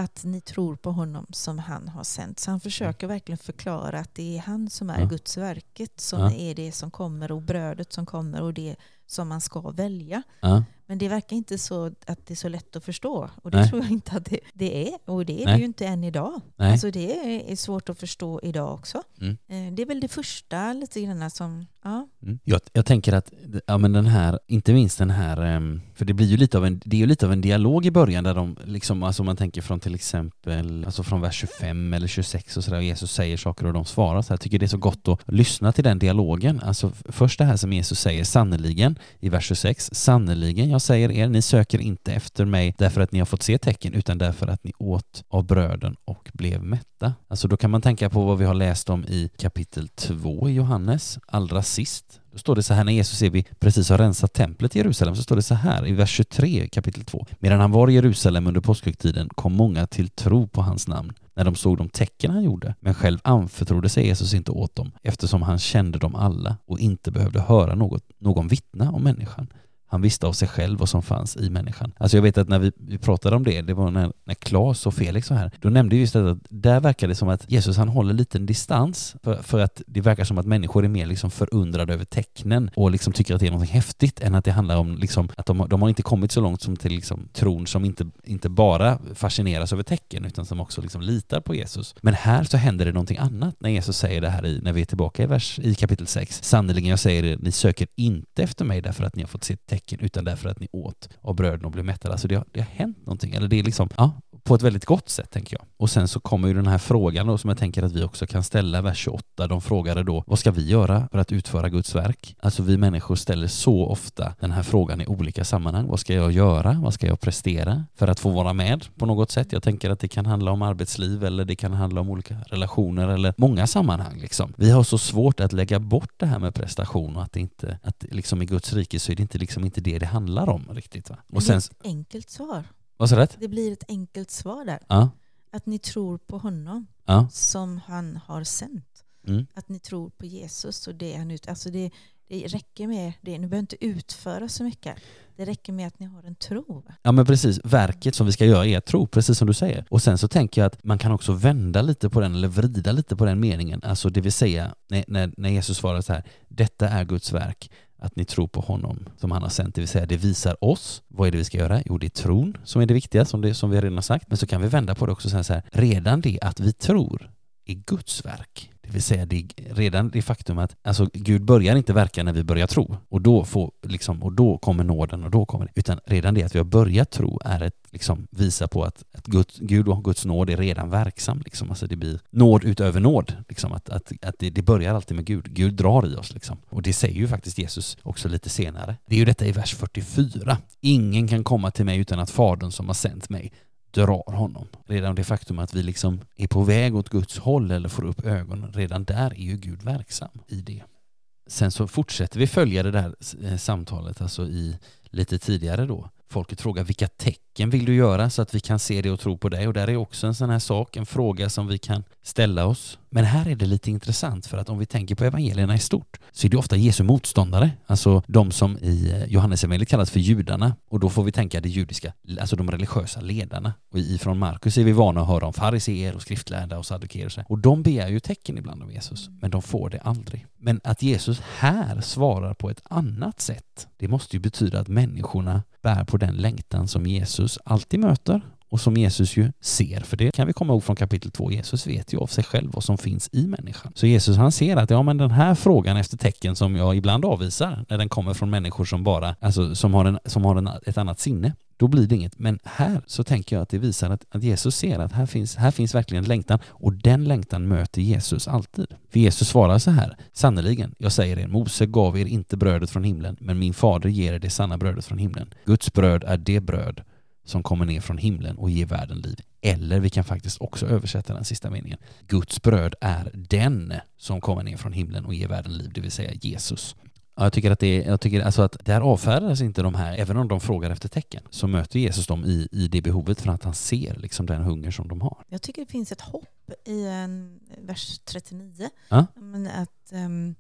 Att ni tror på honom som han har sänt. Så han försöker verkligen förklara att det är han som är Ja. Guds verket som Ja. är det som kommer och brödet som kommer och det som man ska välja. Ja. Men det verkar inte så att det är så lätt att förstå. Och det Nej. tror jag inte att det, det är. Och det är Nej. det ju inte än idag. Nej. Alltså det är, är svårt att förstå idag också. Mm. Eh, Det är väl det första lite grann som, ja, Mm. Jag, jag tänker att, ja men den här, inte minst den här, ehm, för det blir ju lite av en, det är ju lite av en dialog i början där de liksom, alltså om man tänker från till exempel, alltså från vers 25 eller 26 och sådär, och Jesus säger saker och de svarar så här. Jag tycker det är så gott att lyssna till den dialogen. Alltså först det här som Jesus säger, sannerligen, i vers 26, sannerligen, jag säger er, ni söker inte efter mig därför att ni har fått se tecken, utan därför att ni åt av bröden och blev mätt detta? Alltså då kan man tänka på vad vi har läst om i kapitel 2 i Johannes, allra sist. Då står det så här när Jesus ser vi precis har rensat templet i Jerusalem så står det så här i vers 23 kapitel 2. Medan han var i Jerusalem under påskhögtiden kom många till tro på hans namn när de såg de tecken han gjorde. Men själv anförtrodde sig Jesus inte åt dem eftersom han kände dem alla och inte behövde höra något, någon vittna om människan. Han visste av sig själv vad som fanns i människan. Alltså jag vet att när vi, vi pratade om det, det var när, när Claes och Felix var här, då nämnde vi just det att där verkar det som att Jesus han håller lite distans för, för att det verkar som att människor är mer liksom förundrade över tecknen och liksom tycker att det är något häftigt än att det handlar om liksom att de, de har inte kommit så långt som till liksom tron som inte, inte bara fascineras över tecken utan som också liksom litar på Jesus. Men här så händer det någonting annat när Jesus säger det här i, när vi är tillbaka i vers i kapitel 6. Sannerligen jag säger er, ni söker inte efter mig därför att ni har fått se tecken utan därför att ni åt av bröden och blev mättade. Alltså det har, det har hänt någonting. Eller det är liksom, ja, på ett väldigt gott sätt tänker jag. Och sen så kommer ju den här frågan då som jag tänker att vi också kan ställa, vers 28. De frågade då, vad ska vi göra för att utföra Guds verk? Alltså vi människor ställer så ofta den här frågan i olika sammanhang. Vad ska jag göra? Vad ska jag prestera för att få vara med på något sätt? Jag tänker att det kan handla om arbetsliv eller det kan handla om olika relationer eller många sammanhang liksom. Vi har så svårt att lägga bort det här med prestation och att det inte, att liksom i Guds rike så är det inte liksom inte det det handlar om riktigt va? Och det är sen, ett enkelt svar. Vad sa du? Det blir ett enkelt svar där. Ja, Att ni tror på honom ja, som han har sänt. mm, Att ni tror på Jesus och det han ut... Alltså det, Det räcker med det. Ni behöver inte utföra så mycket. Det räcker med att ni har en tro. Ja men precis, verket som vi ska göra är att tro, precis som du säger. Och sen så tänker jag att man kan också vända lite på den eller vrida lite på den meningen. Alltså det vill säga när, när, när Jesus svarar så här, detta är Guds verk, att ni tror på honom som han har sänt, det vill säga det visar oss. Vad är det vi ska göra? Jo, det är tron som är det viktiga, som, det, som vi redan har sagt. Men så kan vi vända på det också och säga så här, redan det att vi tror är Guds verk. Det vill säga det, redan det faktum att alltså, Gud börjar inte verka när vi börjar tro och då, får, liksom, och då kommer nåden och då kommer det. Utan redan det att vi har börjat tro är ett liksom, visa på att, att Gud, Gud och Guds nåd är redan verksam. Liksom. Alltså det blir nåd utöver nåd. Liksom. Att, att, att det, det börjar alltid med Gud. Gud drar i oss. Liksom. Och det säger ju faktiskt Jesus också lite senare. Det är ju detta i vers 44. Ingen kan komma till mig utan att Fadern som har sänt mig drar honom. Redan det faktum att vi liksom är på väg åt Guds håll eller får upp ögonen, redan där är ju Gud verksam i det. Sen så fortsätter vi följa det där eh, samtalet, alltså i lite tidigare då. Folket frågar vilka tecken vill du göra så att vi kan se det och tro på dig? Och där är också en sån här sak, en fråga som vi kan ställa oss. Men här är det lite intressant för att om vi tänker på evangelierna i stort så är det ofta Jesu motståndare, alltså de som i eh, Johannesevangeliet kallas för judarna och då får vi tänka det judiska, alltså de religiösa ledarna. Och ifrån Markus är vi vana att höra om fariseer och skriftlärda och saddukeer och de begär ju tecken ibland av Jesus, men de får det aldrig. Men att Jesus här svarar på ett annat sätt, det måste ju betyda att människorna bär på den längtan som Jesus alltid möter och som Jesus ju ser, för det kan vi komma ihåg från kapitel 2. Jesus vet ju av sig själv vad som finns i människan. Så Jesus han ser att ja, men den här frågan efter tecken som jag ibland avvisar när den kommer från människor som bara, alltså som har, en, som har en, ett annat sinne, då blir det inget. Men här så tänker jag att det visar att, att Jesus ser att här finns, här finns verkligen längtan och den längtan möter Jesus alltid. För Jesus svarar så här, sannerligen, jag säger er, Mose gav er inte brödet från himlen, men min fader ger er det sanna brödet från himlen. Guds bröd är det bröd som kommer ner från himlen och ger världen liv. Eller vi kan faktiskt också översätta den sista meningen. Guds bröd är den som kommer ner från himlen och ger världen liv, det vill säga Jesus. Ja, jag tycker att det, jag tycker alltså att där avfärdas inte de här, även om de frågar efter tecken, så möter Jesus dem i, i det behovet för att han ser liksom den hunger som de har. Jag tycker det finns ett hopp i en vers 39. Ja? Men att um,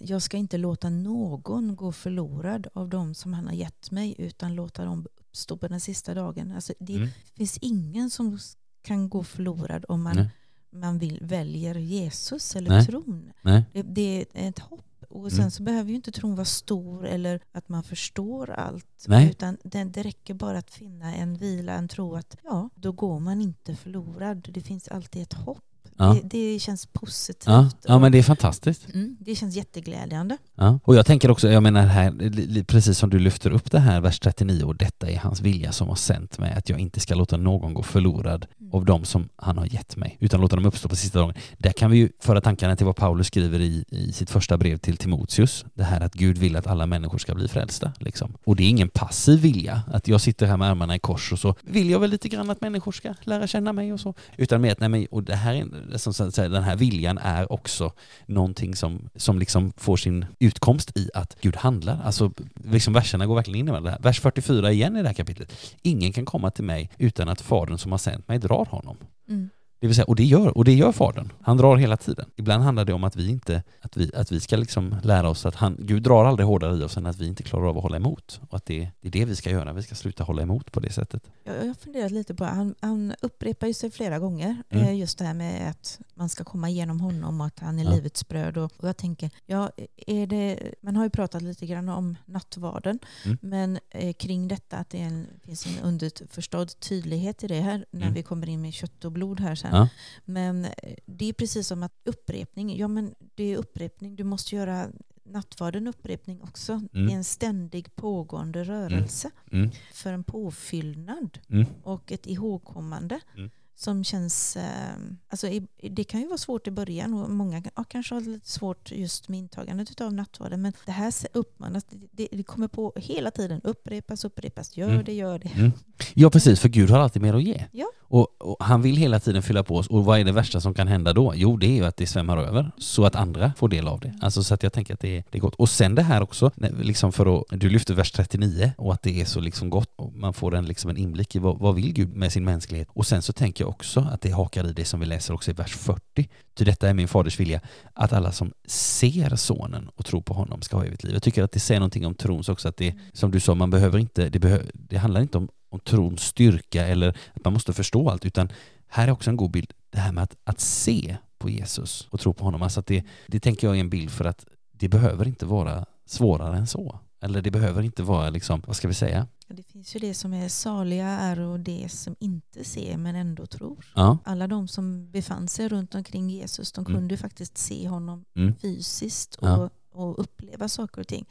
jag ska inte låta någon gå förlorad av dem som han har gett mig, utan låta dem uppstå på den sista dagen. Alltså, det Mm. finns ingen som kan gå förlorad om man, Nej. man vill, väljer Jesus eller Nej. tron. Nej? Det, det är ett hopp. Och sen Mm. så behöver ju inte tron vara stor eller att man förstår allt. Nej. Utan det, det räcker bara att finna en vila, en tro att ja, då går man inte förlorad. Det finns alltid ett hopp. Ja. Det, det känns positivt. Ja, ja men det är fantastiskt. mm, det känns jätteglädjande. Ja. Och jag tänker också, jag menar här, precis som du lyfter upp det här, vers 39, och detta är hans vilja som har sänt mig, att jag inte ska låta någon gå förlorad av dem som han har gett mig, utan låta dem uppstå på sista dagen. Där kan vi ju föra tankarna till vad Paulus skriver i, i sitt första brev till Timoteus, det här att Gud vill att alla människor ska bli frälsta. Liksom. Och det är ingen passiv vilja, att jag sitter här med armarna i kors och så vill jag väl lite grann att människor ska lära känna mig och så, utan med att nej, men, och det här, är- som så den här viljan är också någonting som, som liksom får sin utkomst i att Gud handlar. Alltså, liksom verserna går verkligen in i varandra. Vers 44 igen i det här kapitlet. Ingen kan komma till mig utan att Fadern som har sänt mig drar honom. Mm. Det vill säga, och det gör, och det gör Fadern. Han drar hela tiden. Ibland handlar det om att vi inte, att vi, att vi ska liksom lära oss att han, Gud drar aldrig hårdare i oss än att vi inte klarar av att hålla emot. Och att det, det är det vi ska göra, vi ska sluta hålla emot på det sättet. Jag har funderat lite på, han, han upprepar ju sig flera gånger, Mm. eh, just det här med att man ska komma igenom honom och att han är Ja. livets bröd. Och, och jag tänker, ja, är det, man har ju pratat lite grann om nattvarden, Mm. men eh, kring detta att det en, finns en underförstådd tydlighet i det här när Mm. vi kommer in med kött och blod här sen. Ja. Men eh, det är precis som att upprepning, ja men det är upprepning, du måste göra nattvarden upprepning också. Mm. Det är en ständig pågående rörelse Mm. för en påfyllnad Mm. och ett ihågkommande Mm. Som känns... Eh, alltså det kan ju vara svårt i början och många ja, kanske har lite svårt just med intagandet av nattvarden men det här uppmanas, det, det, det kommer på hela tiden upprepas, upprepas, gör Mm. det, gör det. Mm. Ja, precis, för Gud har alltid mer att ge. Ja. Och, och, han vill hela tiden fylla på oss. Och vad är det värsta som kan hända då? Jo, det är ju att det svämmar över så att andra får del av det. Alltså så att jag tänker att det är, det är gott. Och sen det här också, liksom för att, du lyfter vers 39 och att det är så liksom gott och man får en, liksom en inblick i vad, vad vill Gud med sin mänsklighet. Och sen så tänker jag också att det hakar i det som vi läser också i vers 40. Ty detta är min faders vilja, att alla som ser sonen och tror på honom ska ha evigt liv. Jag tycker att det säger någonting om trons också, att det, som du sa, man behöver inte, det, behö, det handlar inte om om trons styrka eller att man måste förstå allt, utan här är också en god bild, det här med att, att se på Jesus och tro på honom. Alltså att det, det tänker jag är en bild för att det behöver inte vara svårare än så. Eller det behöver inte vara, liksom, vad ska vi säga? Det finns ju det som är saliga är och det som inte ser men ändå tror. Ja. Alla de som befann sig runt omkring Jesus, de Mm. kunde ju faktiskt se honom Mm. fysiskt och, Ja. och uppleva saker och ting.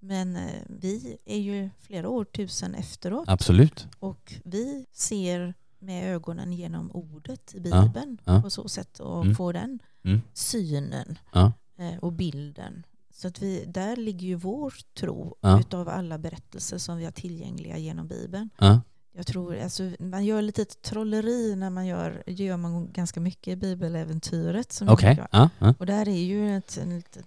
Men eh, vi är ju flera årtusen efteråt absolut. och vi ser med ögonen genom ordet i Bibeln på så sätt och Mm. får den Mm. synen eh, och bilden. Så att vi, där ligger ju vår tro Ja. utav alla berättelser som vi har tillgängliga genom Bibeln. Ja, Jag tror, alltså, man gör lite ett trolleri när man gör, det gör man ganska mycket i bibeläventyret. som jag gör. Ja, ja. Och där är ju ett, ett eh,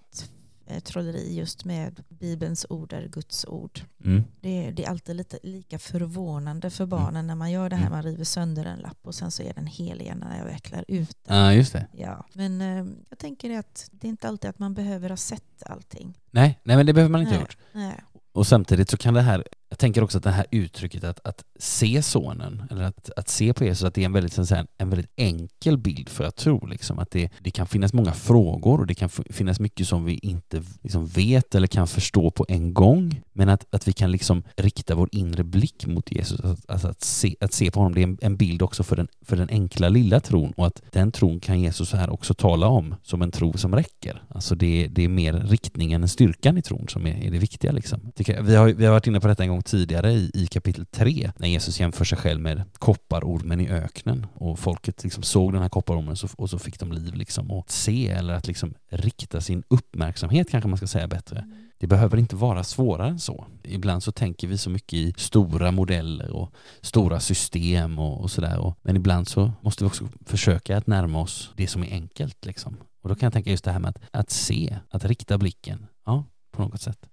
trolleri just med Bibelns ord är Guds ord. Mm. Det, är- det är alltid lite lika förvånande för barnen när man gör det här, Mm. man river sönder en lapp och sen så är den helig när jag vecklar ut den. ja, just det. Ja. Men eh, jag tänker att det är inte alltid att man behöver ha sett allting. Nej, nej men det behöver man inte ha gjort. Nej. Och samtidigt så kan det här, jag tänker också att det här uttrycket att, att se sonen, eller att, att se på Jesus, att det är en väldigt, så en väldigt enkel bild för att tro. Liksom. Att det, det kan finnas många frågor och det kan finnas mycket som vi inte liksom vet eller kan förstå på en gång. Men att, att vi kan liksom rikta vår inre blick mot Jesus, alltså, att, se, att se på honom, det är en, en bild också för den, för den enkla lilla tron och att den tron kan Jesus här också tala om som en tro som räcker. Alltså det, det är mer riktningen än styrkan i tron som är, är det viktiga. Liksom. Vi, har, vi har varit inne på detta en gång tidigare i, i kapitel 3 när Jesus jämför sig själv med kopparormen i öknen och folket liksom såg den här kopparormen så, och så fick de liv. Liksom. Och att se eller att liksom rikta sin uppmärksamhet kanske man ska säga bättre. Det behöver inte vara svårare än så. Ibland så tänker vi så mycket i stora modeller och stora system och, och sådär. Men ibland så måste vi också försöka att närma oss det som är enkelt. Liksom. Och då kan jag tänka just det här med att, att se, att rikta blicken, ja, på något sätt.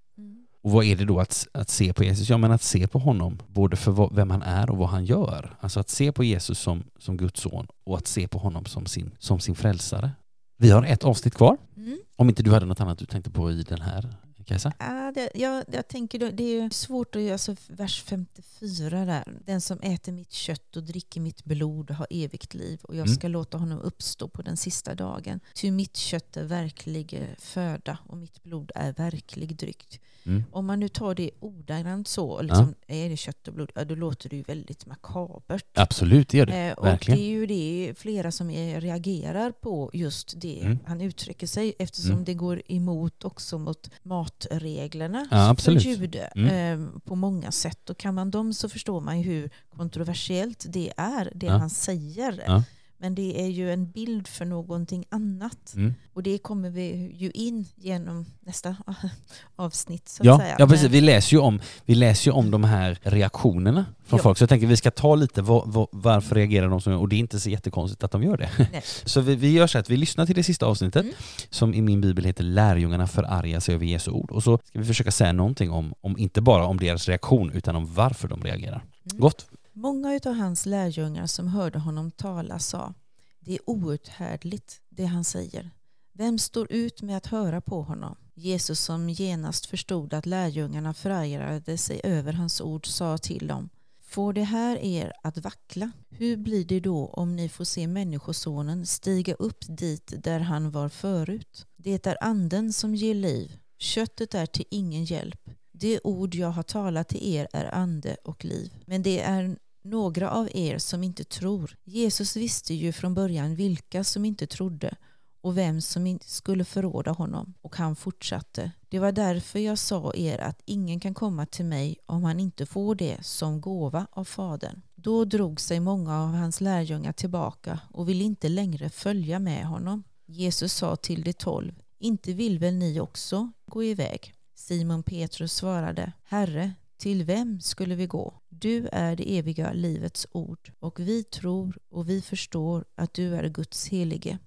Mm. Och vad är det då att, att se på Jesus? Ja, men att se på honom, både för vad, vem han är och vad han gör. Alltså att se på Jesus som, som Guds son och att se på honom som sin, som sin frälsare. Vi har ett avsnitt kvar. Mm. Om inte du hade något annat du tänkte på i den här, Kajsa? Ja, det, jag, jag tänker då, det är ju svårt att göra, alltså vers 54 där. Den som äter mitt kött och dricker mitt blod har evigt liv och jag Mm. ska låta honom uppstå på den sista dagen. Ty mitt kött är verklig föda och mitt blod är verklig dryck. Mm. Om man nu tar det ordagrant så, liksom, är det kött och blod, ja, då låter det ju väldigt makabert. Absolut, det gör det. Eh, och Verkligen. det är ju det flera som är, reagerar på just det Mm. han uttrycker sig eftersom Mm. det går emot också mot matreglerna Ja, absolut. för jude eh, på många sätt. Och kan man dem så förstår man ju hur kontroversiellt det är, det Ja. han säger. Men det är ju en bild för någonting annat. Mm. Och det kommer vi ju in genom nästa avsnitt så att Ja, säga. ja, precis. Vi läser ju om, vi läser ju om de här reaktionerna från Ja. folk. Så jag tänker vi ska ta lite vad, vad, varför reagerar de som gör Och det är inte så jättekonstigt att de gör det. Nej. Så vi, vi gör så att vi lyssnar till det sista avsnittet Mm. som i min bibel heter Lärjungarna förargar sig över Jesu ord. Och så ska vi försöka säga någonting om, om inte bara om deras reaktion utan om varför de reagerar. Mm. Gott. Många av hans lärjungar som hörde honom tala sa det är outhärdligt det han säger. Vem står ut med att höra på honom? Jesus som genast förstod att lärjungarna förargade sig över hans ord sa till dem Får det här er att vackla? Hur blir det då om ni får se Människosonen stiga upp dit där han var förut? Det är anden som ger liv, köttet är till ingen hjälp. Det ord jag har talat till er är ande och liv. Men det är några av er som inte tror. Jesus visste ju från början vilka som inte trodde och vem som inte skulle förråda honom. Och han fortsatte. Det var därför jag sa er att ingen kan komma till mig om han inte får det som gåva av Fadern. Då drog sig många av hans lärjungar tillbaka och ville inte längre följa med honom. Jesus sa till de tolv, inte vill väl ni också gå iväg? Simon Petrus svarade, Herre, till vem skulle vi gå? Du är det eviga livets ord och vi tror och vi förstår att du är Guds helige.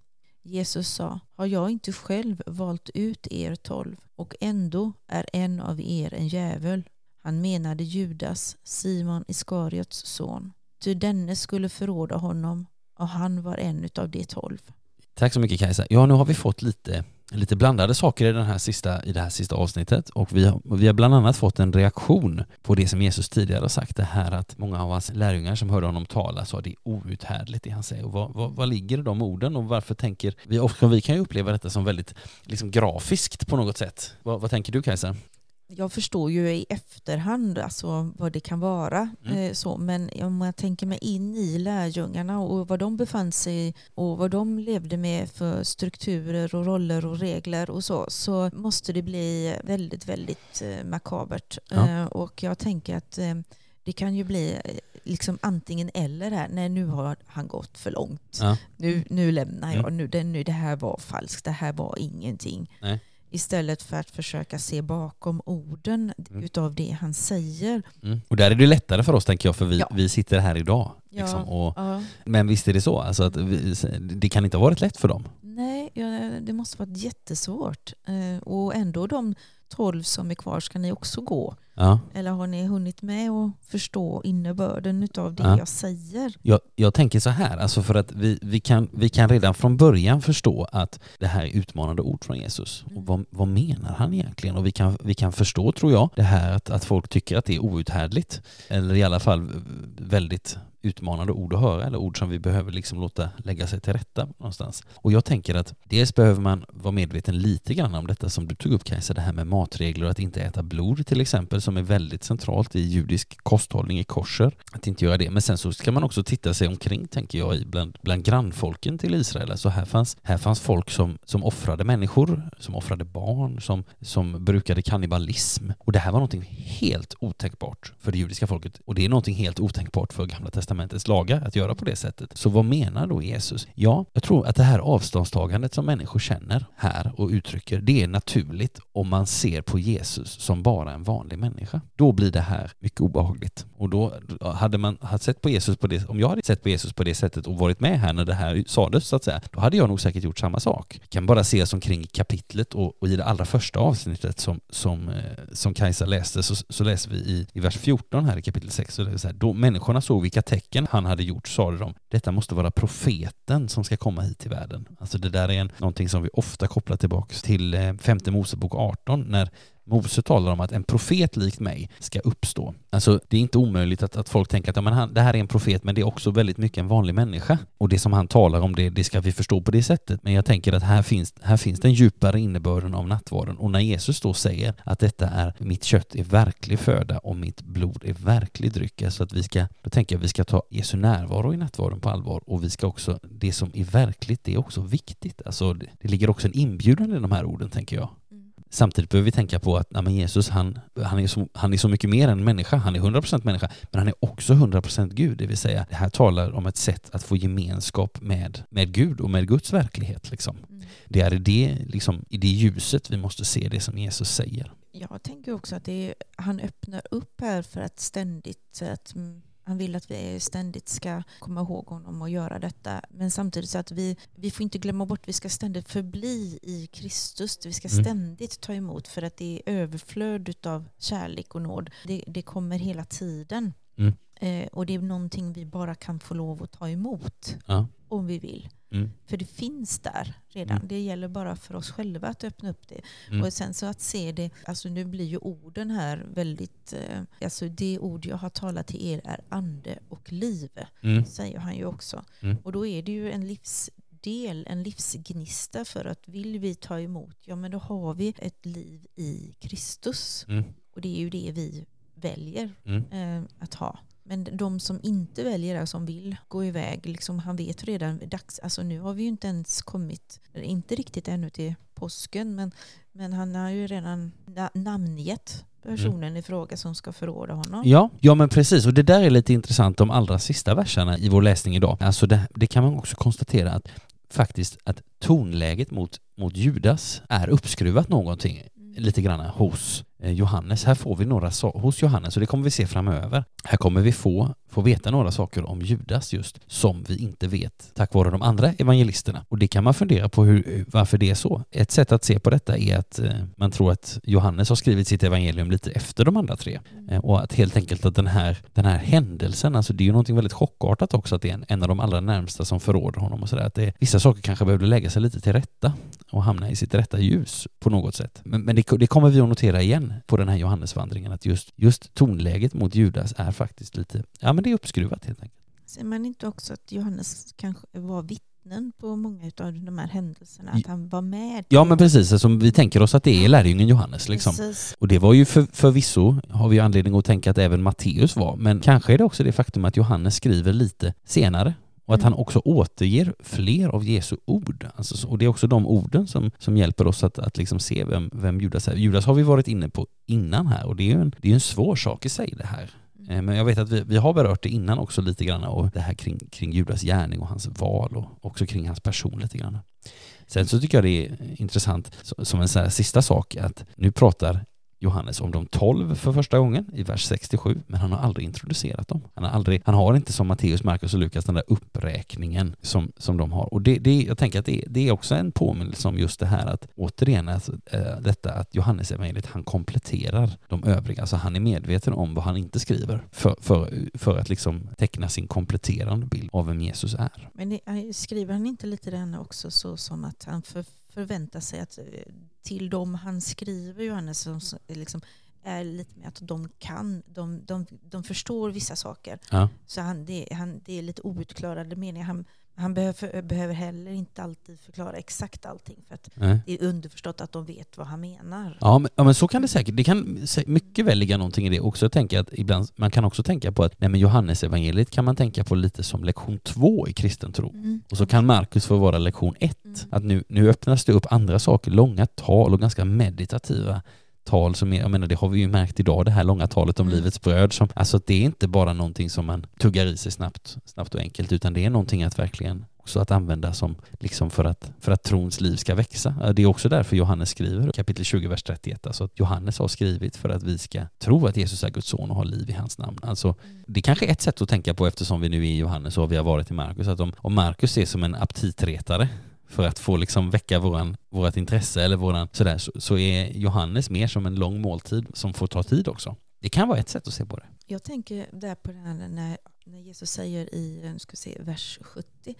Jesus sa, har jag inte själv valt ut er tolv och ändå är en av er en djävul? Han menade Judas, Simon Iskariots son. Ty denne skulle förråda honom och han var en av de tolv. Tack så mycket Kajsa. Ja, nu har vi fått lite, lite blandade saker i, den här sista, i det här sista avsnittet och vi har, vi har bland annat fått en reaktion på det som Jesus tidigare har sagt, det här att många av hans lärjungar som hörde honom tala sa det är outhärdligt det han säger. Och vad, vad, vad ligger i de orden och varför tänker vi, och vi kan ju uppleva detta som väldigt liksom grafiskt på något sätt. Vad, vad tänker du Kajsa? Jag förstår ju i efterhand alltså vad det kan vara. Mm. Eh, så, men om jag tänker mig in i lärjungarna och vad de befann sig i och vad de levde med för strukturer och roller och regler och så, så måste det bli väldigt, väldigt eh, makabert. Ja. Eh, och jag tänker att det kan ju bli liksom antingen eller här. Nej, nu har han gått för långt. Ja. Nu, nu lämnar jag. Mm. Nu, det, nu, det här var falskt. Det här var ingenting. Nej. Istället för att försöka se bakom orden Mm. utav det han säger. Mm. Och där är det lättare för oss tänker jag, för vi, Ja. vi sitter här idag. Ja, Liksom, och, ja. men visst är det så, alltså att vi, det kan inte ha varit lätt för dem. Nej, det måste varit jättesvårt. Eh, Och ändå de tolv som är kvar ska ni också gå. Ja. Eller har ni hunnit med att förstå innebörden utav det Ja. jag säger? Jag, jag tänker så här, alltså för att vi, vi, kan, vi kan redan från början förstå att det här är utmanande ord från Jesus. Och vad, vad menar han egentligen? Och vi kan, vi kan förstå, tror jag, det här att, att folk tycker att det är outhärdligt. Eller i alla fall väldigt utmanande ord att höra eller ord som vi behöver liksom låta lägga sig till rätta någonstans. Och jag tänker att dels behöver man vara medveten lite grann om detta som du tog upp Kajsa, det här med matregler och att inte äta blod till exempel som är väldigt centralt i judisk kosthållning i korser. Att inte göra det. Men sen så ska man också titta sig omkring tänker jag bland, bland grannfolken till Israel. Alltså här fanns, här fanns folk som, som offrade människor, som offrade barn, som, som brukade kannibalism. Och det här var någonting helt otänkbart för det judiska folket. Och det är någonting helt otänkbart för Gamla testamentet. Testamentets lagar att göra på det sättet. Så vad menar då Jesus? Ja, jag tror att det här avståndstagandet som människor känner här och uttrycker, det är naturligt om man ser på Jesus som bara en vanlig människa. Då blir det här mycket obehagligt. Och då hade man hade sett på Jesus på det, om jag hade sett på Jesus på det sättet och varit med här när det här sades så att säga, då hade jag nog säkert gjort samma sak. kan bara se som omkring kapitlet och, och i det allra första avsnittet som, som, eh, som Kajsa läste så, så läser vi i, i vers 14 här i kapitel 6, så det är så här, då människorna såg vilka tecken han hade gjort sade de, detta måste vara profeten som ska komma hit till världen. Alltså det där är en, någonting som vi ofta kopplar tillbaka till eh, femte Mosebok 18 när Mose talar om att en profet likt mig ska uppstå. Alltså det är inte omöjligt att, att folk tänker att ja, men han, det här är en profet men det är också väldigt mycket en vanlig människa. Och det som han talar om det, det ska vi förstå på det sättet. Men jag tänker att här finns, här finns den djupare innebörden av nattvarden. Och när Jesus då säger att detta är mitt kött är verklig föda och mitt blod är verklig dryck. Alltså att vi ska, då tänker jag att vi ska ta Jesu närvaro i nattvarden på allvar och vi ska också, det som är verkligt det är också viktigt. Alltså det, det ligger också en inbjudan i de här orden tänker jag. Samtidigt behöver vi tänka på att nej, men Jesus han, han, är så, han är så mycket mer än människa. Han är 100% människa, men han är också 100% Gud. Det vill säga, det här talar om ett sätt att få gemenskap med, med Gud och med Guds verklighet. Liksom. Mm. Det är i det, liksom, i det ljuset vi måste se det som Jesus säger. Jag tänker också att det är, han öppnar upp här för att ständigt att mm, han vill att vi ständigt ska komma ihåg honom och göra detta. Men samtidigt så att vi, vi får inte glömma bort, vi ska ständigt förbli i Kristus. Vi ska Mm. ständigt ta emot för att det är överflöd av kärlek och nåd. Det, det kommer hela tiden. Mm. Eh, och det är någonting vi bara kan få lov att ta emot Ja. om vi vill. Mm. För det finns där redan. Mm. Det gäller bara för oss själva att öppna upp det. Mm. Och sen så att se det, alltså nu blir ju orden här väldigt, eh, alltså det ord jag har talat till er är ande och liv, Mm. säger han ju också. Mm. Och då är det ju en livsdel, en livsgnista för att vill vi ta emot, ja men då har vi ett liv i Kristus. Mm. Och det är ju det vi väljer eh, att ha. Men de som inte väljer det, som vill gå iväg, liksom, han vet redan dags, alltså nu har vi ju inte ens kommit, inte riktigt ännu till påsken, men, men han har ju redan na- namngett personen i fråga som ska förråda honom. Ja, ja men precis. Och det där är lite intressant de allra sista verserna i vår läsning idag. Alltså det, det kan man också konstatera att faktiskt att tonläget mot, mot Judas är uppskruvat någonting Mm. lite grann hos Eh, Johannes. Här får vi några hos Johannes och det kommer vi se framöver. Här kommer vi få, få veta några saker om Judas just som vi inte vet tack vare de andra evangelisterna. Och det kan man fundera på hur, varför det är så. Ett sätt att se på detta är att eh, man tror att Johannes har skrivit sitt evangelium lite efter de andra tre eh, och att helt enkelt att den här, den här händelsen, alltså det är ju någonting väldigt chockartat också att det är en, en av de allra närmsta som förråder honom och sådär. Att det, vissa saker kanske behövde lägga sig lite till rätta och hamna i sitt rätta ljus på något sätt. Men, men det, det, kommer vi att notera igen på den här Johannesvandringen att just, just tonläget mot Judas är faktiskt lite, ja men det är uppskruvat helt enkelt. Ser man inte också att Johannes kanske var vittnen på många av de här händelserna? Att han var med? Ja men precis, alltså, vi tänker oss att det är lärjungen Johannes liksom. Precis. Och det var ju för, förvisso, har vi anledning att tänka att även Matteus var, men kanske är det också det faktum att Johannes skriver lite senare och att Mm. han också återger fler av Jesu ord. Alltså, så- och det är också de orden som, som hjälper oss att, att liksom se vem, vem Judas är. Judas har vi varit inne på innan här och det är ju en, det är en svår sak i sig det här. Eh, men jag vet att vi, vi har berört det innan också lite grann och det här kring, kring Judas gärning och hans val och också kring hans person lite grann. Sen så tycker jag det är intressant som en här sista sak att nu pratar Johannes om de tolv för första gången i vers 67, men han har aldrig introducerat dem. Han har, aldrig, han har inte som Matteus, Markus och Lukas den där uppräkningen som, som de har. Och det, det, jag tänker att det, det är också en påminnelse om just det här att återigen alltså, äh, detta att Johannes evangeliet han kompletterar de övriga. Alltså han är medveten om vad han inte skriver för, för, för att liksom teckna sin kompletterande bild av vem Jesus är. Men det, eh, skriver han inte lite den också så som att han för, förväntar sig att eh, till dem han skriver, Johannes, som liksom är lite med att de kan, de, de, de förstår vissa saker. Ja. Så han, det, han, det är lite outklarade meningar. Han, han behöver, behöver heller inte alltid förklara exakt allting för att Nej. det är underförstått att de vet vad han menar. Ja men, ja men så kan det säkert, det kan mycket väl ligga någonting i det också. Jag tänker att ibland, man kan också tänka på att nej men Johannes evangeliet kan man tänka på lite som lektion två i kristen tro. Mm. Och så kan Markus få vara lektion ett. Mm. Att nu, nu öppnas det upp andra saker, långa tal och ganska meditativa tal som är, jag menar det har vi ju märkt idag, det här långa talet om Mm. livets bröd. Som, alltså det är inte bara någonting som man tuggar i sig snabbt, snabbt och enkelt, utan det är någonting att verkligen också att använda som liksom för att, för att trons liv ska växa. Det är också därför Johannes skriver kapitel 20, vers 31, alltså att Johannes har skrivit för att vi ska tro att Jesus är Guds son och ha liv i hans namn. Alltså det kanske är ett sätt att tänka på eftersom vi nu är i Johannes och vi har varit i Markus, att om, om Markus är som en aptitretare för att få liksom väcka våran, vårat intresse eller våran sådär, så, så är Johannes mer som en lång måltid som får ta tid också. Det kan vara ett sätt att se på det. Jag tänker där på det här när, när Jesus säger i nu ska se, vers 70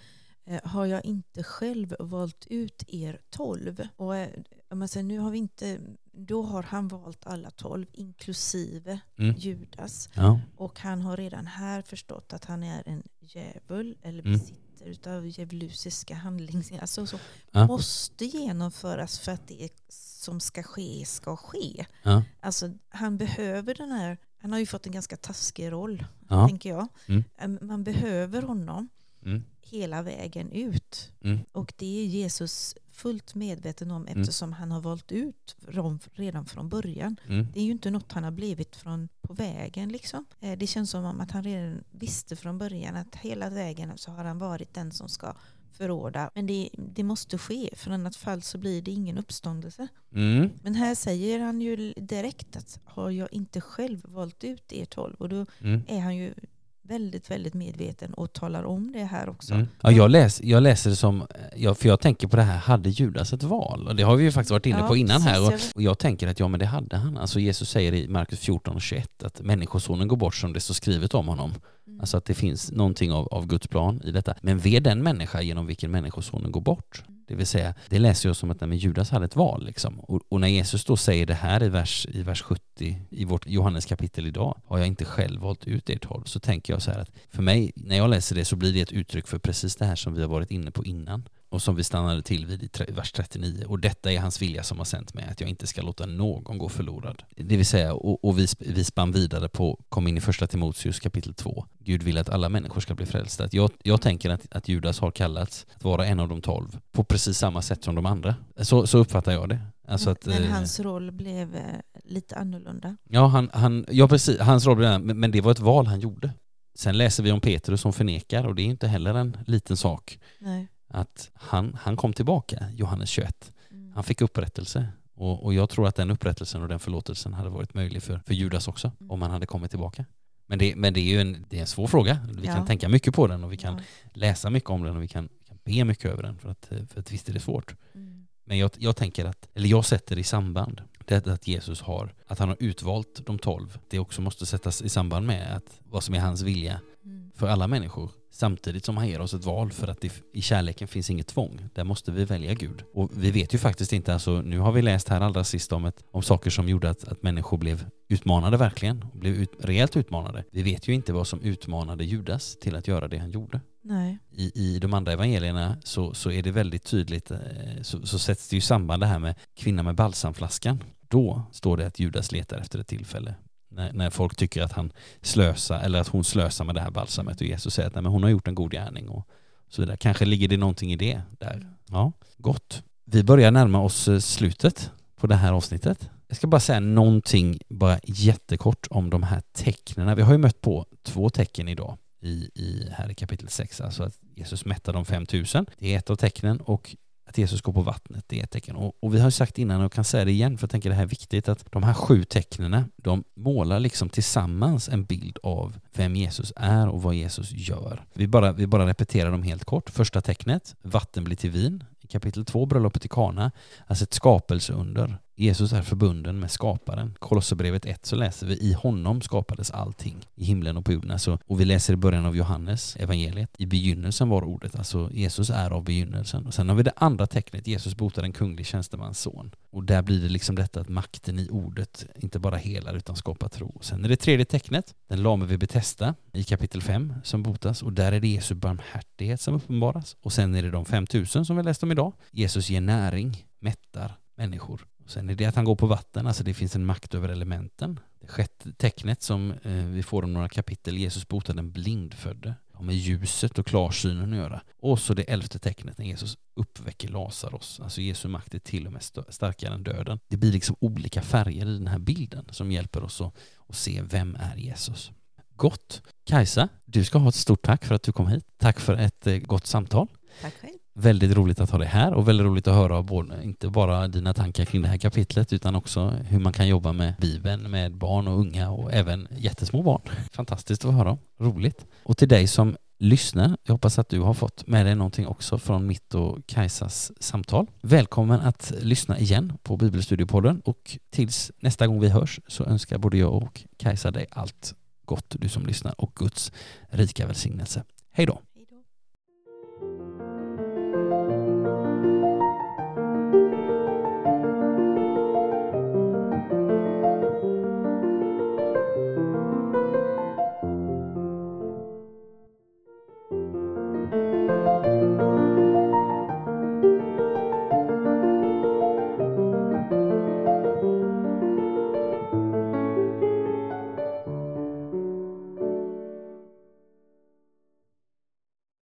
eh, har jag inte själv valt ut er tolv. Och eh, om man säger, nu har vi inte, då har han valt alla tolv inklusive Mm. Judas. Ja. Och han har redan här förstått att han är en djävul eller Mm. Besitter utav djävulusiska handlingar. Alltså, så Ja. måste genomföras för att det som ska ske ska ske. Ja. Alltså, han behöver den här, han har ju fått en ganska taskig roll, Ja. tänker jag. Mm. Em, Man behöver honom Mm. hela vägen ut. Mm. Och det är Jesus fullt medveten om Mm. eftersom han har valt ut dem redan från början. Mm. Det är ju inte något han har blivit från på vägen. Liksom. Eh, Det känns som om att han redan visste från början att hela vägen så har han varit den som ska förråda. Men det, det måste ske, för i annat fall så blir det ingen uppståndelse. Mm. Men här säger han ju direkt att har jag inte själv valt ut er tolv? Och då Mm. är han ju väldigt, väldigt medveten och talar om det här också. Mm. Ja, jag, läs, jag läser det som, ja, för jag tänker på det här, hade Judas ett val? Och det har vi ju faktiskt varit inne Ja, på innan här. Och, jag- och jag tänker att ja, men det hade han. Alltså Jesus säger i Markus 14 och 21 att människosonen går bort som det står skrivet om honom. Mm. Alltså att det finns någonting av, av Guds plan i detta. Men ve den människa genom vilken människosonen går bort. Det vill säga, det läser jag som att nej, Judas hade ett val. Liksom. Och, och när Jesus då säger det här i vers, i vers 70 i vårt Johannes kapitel idag, har jag inte själv valt ut er tolv, så tänker jag så här att för mig, när jag läser det så blir det ett uttryck för precis det här som vi har varit inne på innan och som vi stannade till vid i vers 39. Och detta är hans vilja som har sänt mig, att jag inte ska låta någon gå förlorad. Det vill säga, och, och vi, vi spann vidare på, kom in i första Timoteus kapitel 2. Gud vill att alla människor ska bli frälsta. Jag, jag tänker att, att Judas har kallats att vara en av de tolv på precis samma sätt som de andra. Så, så uppfattar jag det. Alltså att, Men eh, hans roll blev eh, lite annorlunda. Ja, han, han, ja precis, hans roll blev men det var ett val han gjorde. Sen läser vi om Petrus som förnekar och det är inte heller en liten sak Nej. Att han, han kom tillbaka, Johannes 21. Mm. Han fick upprättelse Och, och jag tror att den upprättelsen och den förlåtelsen hade varit möjlig för, för Judas också, Mm. om han hade kommit tillbaka. Men det, men det är ju en, det är en svår fråga. Vi Ja. kan tänka mycket på den och vi kan Ja. läsa mycket om den och vi kan, kan be mycket över den för att, för att visst är det svårt. Mm. Men jag, jag tänker att, eller jag sätter i samband det att Jesus har, att han har utvalt de tolv. Det också måste sättas i samband med att vad som är hans vilja Mm. för alla människor. Samtidigt som han ger oss ett val för att det, i kärleken finns inget tvång. Där måste vi välja Gud. Och vi vet ju faktiskt inte, alltså, nu har vi läst här allra sist om, ett, om saker som gjorde att, att människor blev utmanade verkligen. Blev ut, rejält utmanade. Vi vet ju inte vad som utmanade Judas till att göra det han gjorde Nej. i, i de andra evangelierna så, så är det väldigt tydligt, eh, så, så sätts det ju samband det här med kvinnan med balsamflaskan. Då står det att Judas letar efter ett tillfälle. När, när folk tycker att han slösar, eller att hon slösar med det här balsamet och Jesus säger att nej, men hon har gjort en god gärning och så vidare. Kanske ligger det någonting i det där. Ja, gott. Vi börjar närma oss eh, slutet på det här avsnittet. Jag ska bara säga någonting, bara jättekort om de här tecknen. Vi har ju mött på två tecken idag i, i, här i kapitel 6. Alltså att Jesus mättar de 5000, det är ett av tecknen och att Jesus går på vattnet, det är ett tecken. Och, och vi har ju sagt innan och kan säga det igen för jag tänker det här är viktigt att de här sju tecknen, de målar liksom tillsammans en bild av vem Jesus är och vad Jesus gör. Vi bara, vi bara repeterar dem helt kort. Första tecknet, vatten blir till vin. I kapitel 2, bröllopet i Kana, alltså ett skapelseunder. Jesus är förbunden med skaparen. Kolosserbrevet 1 så läser vi i honom skapades allting i himlen och på jorden. Alltså, och vi läser i början av Johannes evangeliet. I begynnelsen var ordet, alltså Jesus är av begynnelsen. Och sen har vi det andra tecknet, Jesus botar en kunglig tjänstemans son. Och där blir det liksom detta att makten i ordet inte bara helar utan skapar tro. Sen är det tredje tecknet, den lame vid betesta i kapitel 5 som botas och där är det Jesu barmhärtighet som uppenbaras. Och sen är det de 5000 som vi läste om idag. Jesus ger näring, mättar människor. Sen är det att han går på vatten, alltså det finns en makt över elementen. Det sjätte tecknet som eh, vi får om några kapitel, Jesus botar den blindfödde. Har med ljuset och klarsynen att göra. Och så det elfte tecknet när Jesus uppväcker Lazarus. Alltså Jesu makt är till och med starkare än döden. Det blir liksom olika färger i den här bilden som hjälper oss att, att se vem är Jesus. Gott. Kajsa, du ska ha ett stort tack för att du kom hit. Tack för ett eh, gott samtal. Tack själv. Väldigt roligt att ha dig här och väldigt roligt att höra både, inte bara dina tankar kring det här kapitlet utan också hur man kan jobba med Bibeln med barn och unga och även jättesmå barn. Fantastiskt att höra. Roligt. Och till dig som lyssnar, jag hoppas att du har fått med dig någonting också från mitt och Kajsas samtal. Välkommen att lyssna igen på Bibelstudiopodden och tills nästa gång vi hörs så önskar både jag och Kajsa dig allt gott du som lyssnar och Guds rika välsignelse. Hej då!